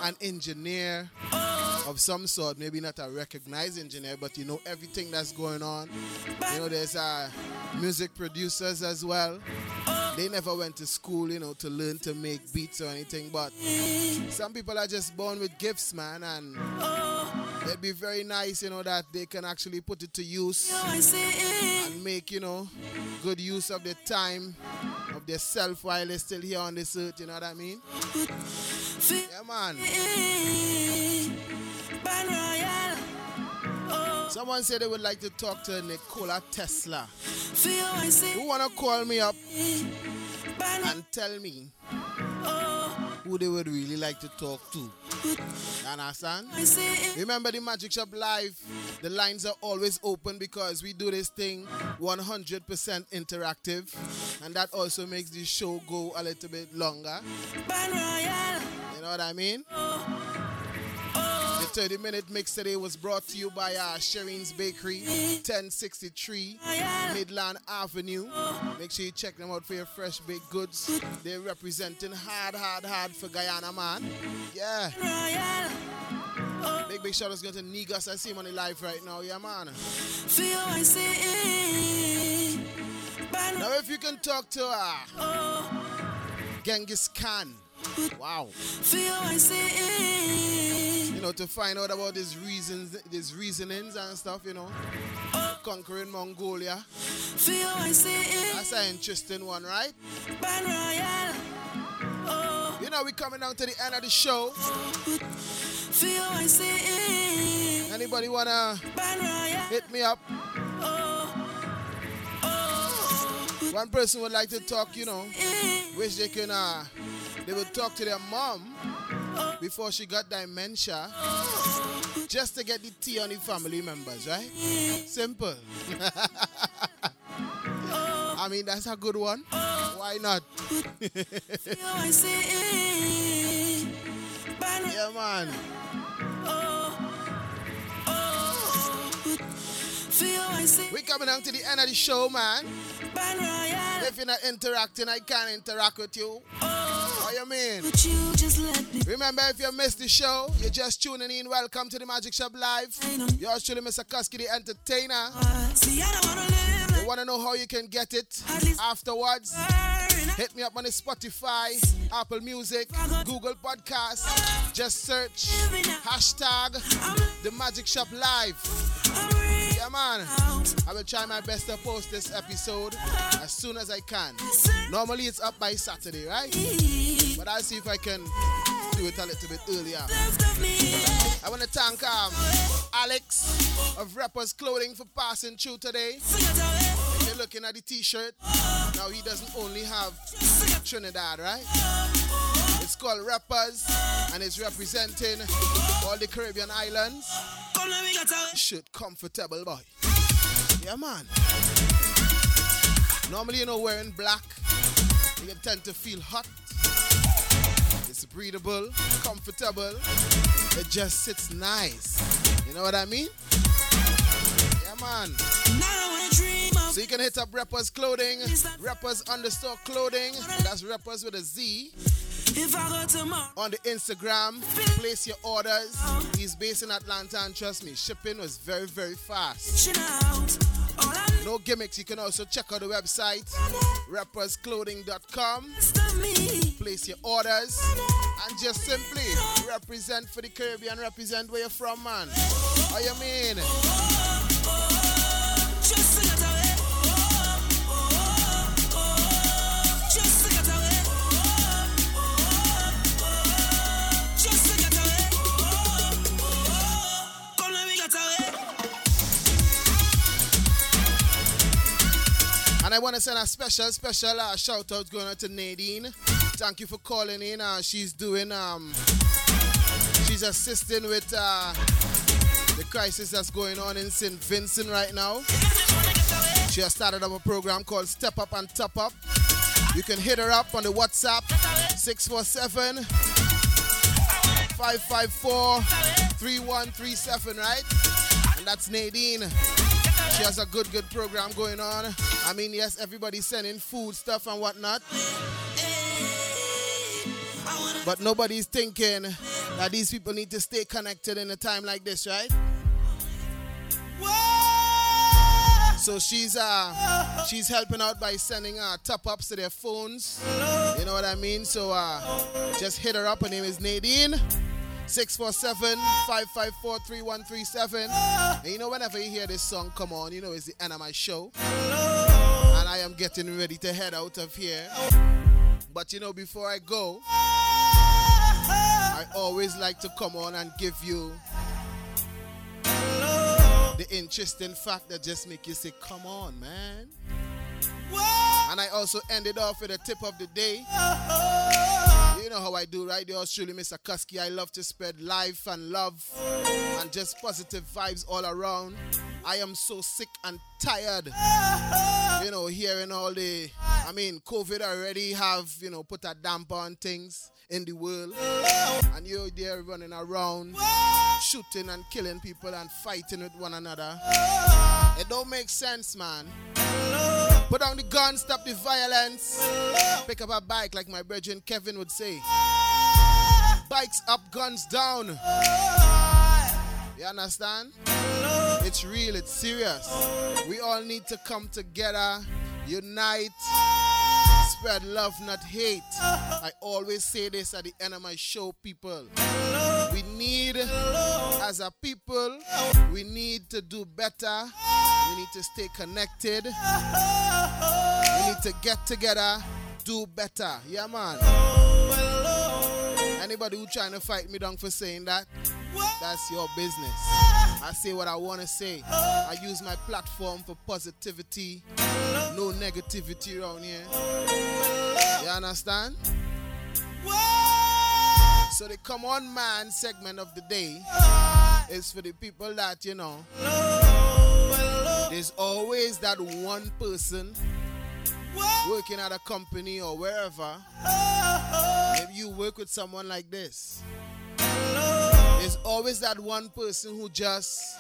an engineer of some sort. Maybe not a recognized engineer, but you know everything that's going on. You know, there's uh, music producers as well. They never went to school, you know, to learn to make beats or anything. But some people are just born with gifts, man, and it'd be very nice, you know, that they can actually put it to use and make, you know, good use of their time, of their self while they're still here on this earth. You know what I mean? Yeah, man. Someone said they would like to talk to Nikola Tesla. Who wanna call me up and tell me who they would really like to talk to? You understand? Remember the Magic Shop Live? The lines are always open because we do this thing 100% interactive, and that also makes the show go a little bit longer. You know what I mean? The 30 minute mix today was brought to you by uh, Shireen's Bakery, 1063 Midland Avenue. Make sure you check them out for your fresh baked goods. They're representing hard, hard, hard for Guyana, man. Yeah. Big, big shout outs going to Negus. I see him on the live right now. Yeah, man. Now, if you can talk to uh, Genghis Khan. Wow. You know, to find out about his reasons, his reasonings and stuff, you know. Conquering Mongolia. That's an interesting one, right? You know, we're coming down to the end of the show. Anybody wanna hit me up? One person would like to talk, you know, wish they can uh they would talk to their mom before she got dementia just to get the tea on the family members, right? Simple. I mean, that's a good one. Why not? yeah, man. We're coming down to the end of the show, man. If you're not interacting, I can't interact with you. What you mean? Remember, if you missed the show, you're just tuning in. Welcome to the Magic Shop Live. Yours truly, Mr. Kusky, the entertainer. You want to know how you can get it afterwards? Hit me up on the Spotify, Apple Music, Google Podcast. Just search hashtag the Magic Shop Live. Yeah, man. I will try my best to post this episode as soon as I can. Normally it's up by Saturday, right? But I'll see if I can do it a little bit earlier. I want to thank um, Alex of Rappers Clothing for passing through today. If you're looking at the t-shirt, now he doesn't only have Trinidad, right? It's called Rappers and it's representing all the Caribbean islands. Shirt comfortable, boy. Yeah, man. Normally, you know, wearing black, you tend to feel hot. It's breathable, comfortable. It just sits nice. You know what I mean? Yeah, man. So you can hit up Rappers Clothing, Rappers underscore clothing. That's Rappers with a Z. If I go tomorrow, on the Instagram. Place your orders. He's based in Atlanta, and trust me, shipping was very, very fast. No gimmicks. You can also check out the website, rappersclothing.com. Place your orders and just simply represent for the Caribbean, represent where you're from, man. How you mean? Want to send a special, special uh, shout out going out to Nadine. Thank you for calling in. Uh, she's doing, um, she's assisting with uh, the crisis that's going on in St. Vincent right now. She has started up a program called Step Up and Top Up. You can hit her up on the WhatsApp 647 554 3137, right? And that's Nadine. She has a good, good program going on. I mean, yes, everybody's sending food stuff and whatnot. But nobody's thinking that these people need to stay connected in a time like this, right? So she's uh she's helping out by sending uh top ups to their phones. You know what I mean? So uh just hit her up. Her name is Nadine. 647-554-3137. And you know, whenever you hear this song come on, you know it's the end of my show. And I am getting ready to head out of here. But you know, before I go, I always like to come on and give you the interesting fact that just make you say, come on, man. And I also ended off with a tip of the day. You know how I do, right? Yours truly, Mr. Kusky. I love to spread life and love and just positive vibes all around. I am so sick and tired, you know, hearing all the, I mean, COVID already have, you know, put a damper on things in the world. And you're there running around, shooting and killing people and fighting with one another. It don't make sense, man. Put down the gun, stop the violence. Pick up a bike, like my brethren Kevin would say. Bikes up, guns down. You understand? It's real, it's serious. We all need to come together, unite, spread love, not hate. I always say this at the end of my show, people. We need, as a people, we need to do better. We need to stay connected. We need to get together, do better. Yeah, man. Anybody who trying to fight me down for saying that, that's your business. I say what I want to say. I use my platform for positivity, no negativity around here. You understand? So the come on man segment of the day is for the people that you know. There's always that one person working at a company or wherever. You work with someone like this. There's always that one person who just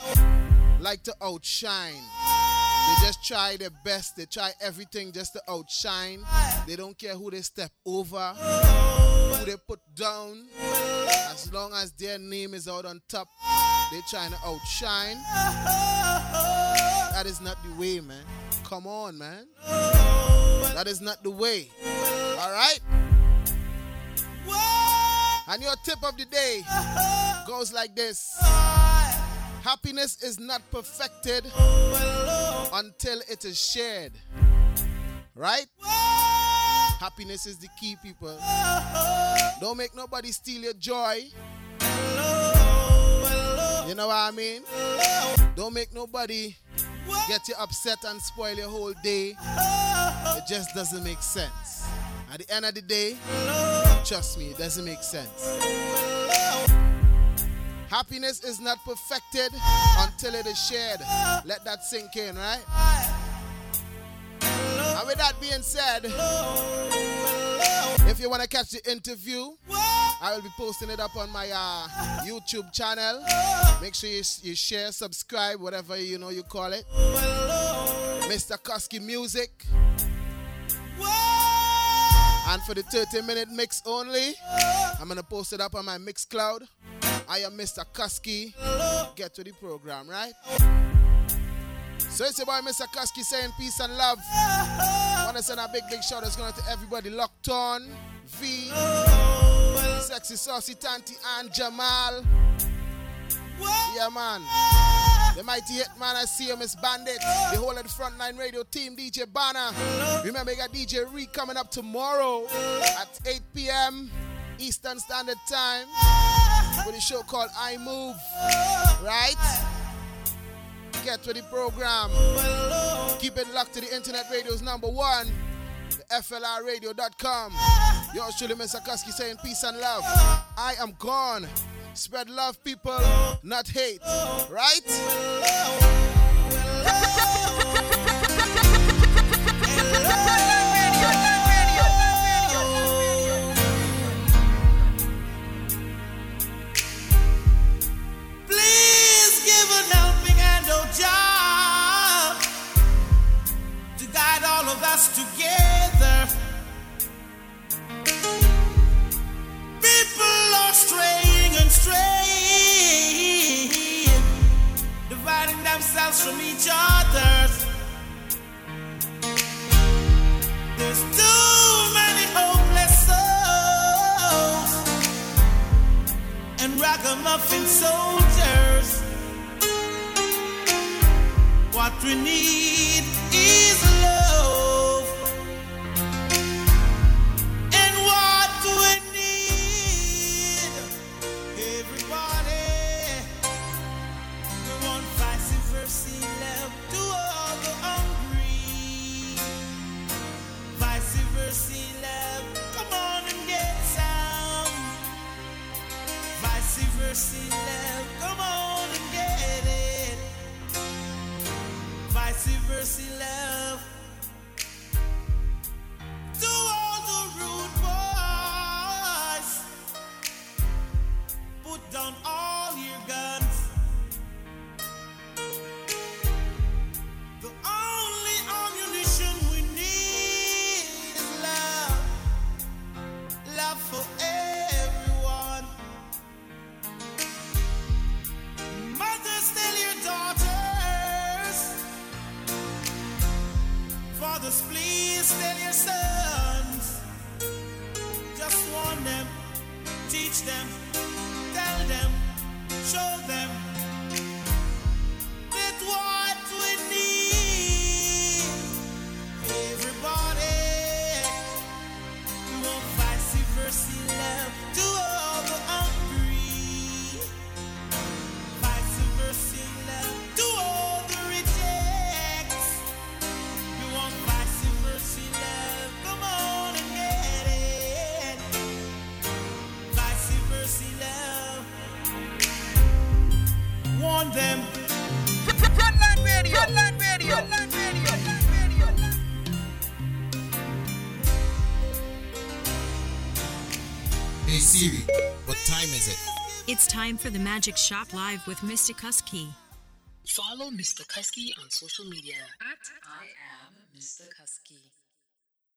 like to outshine. They just try their best. They try everything just to outshine. They don't care who they step over, who they put down. As long as their name is out on top, they're trying to outshine. That is not the way, man. Come on, man. That is not the way. All right? And your tip of the day goes like this Happiness is not perfected until it is shared. Right? Happiness is the key, people. Don't make nobody steal your joy. You know what I mean? Don't make nobody get you upset and spoil your whole day. It just doesn't make sense. At the end of the day, trust me, it doesn't make sense. Happiness is not perfected until it is shared. Let that sink in, right? And with that being said, if you want to catch the interview, I will be posting it up on my uh, YouTube channel. Make sure you, you share, subscribe, whatever you know you call it. Mr. Kusky Music. And for the 30 minute mix only, I'm gonna post it up on my Mixcloud. I am Mr. Kusky. Get to the program, right? So it's boy Mr. Kusky saying peace and love. Wanna send a big, big shout out to everybody locked on. V, Sexy Saucy Tanti and Jamal. Yeah, man. The mighty hit man, I see him, Miss Bandit. The whole of the Frontline Radio team, DJ Banner. Remember, you got DJ Reek coming up tomorrow at 8 p.m. Eastern Standard Time with a show called I Move. Right? Get to the program. Keep it locked to the internet radio's number one, the FLRradio.com. Yours truly, Mr. Kusky saying peace and love. I am gone. Spread love, people, not hate. Right? Please give dividing themselves from each other. There's too many hopeless souls and ragamuffin soldiers. What we need is love. Versa love, come on and get it. Vice versa love. Teach them, tell them, show them Siri, what time is it? It's time for the Magic Shop Live with Mr. Kusky. Follow Mr. Kusky on social media at I am Mr. Kusky.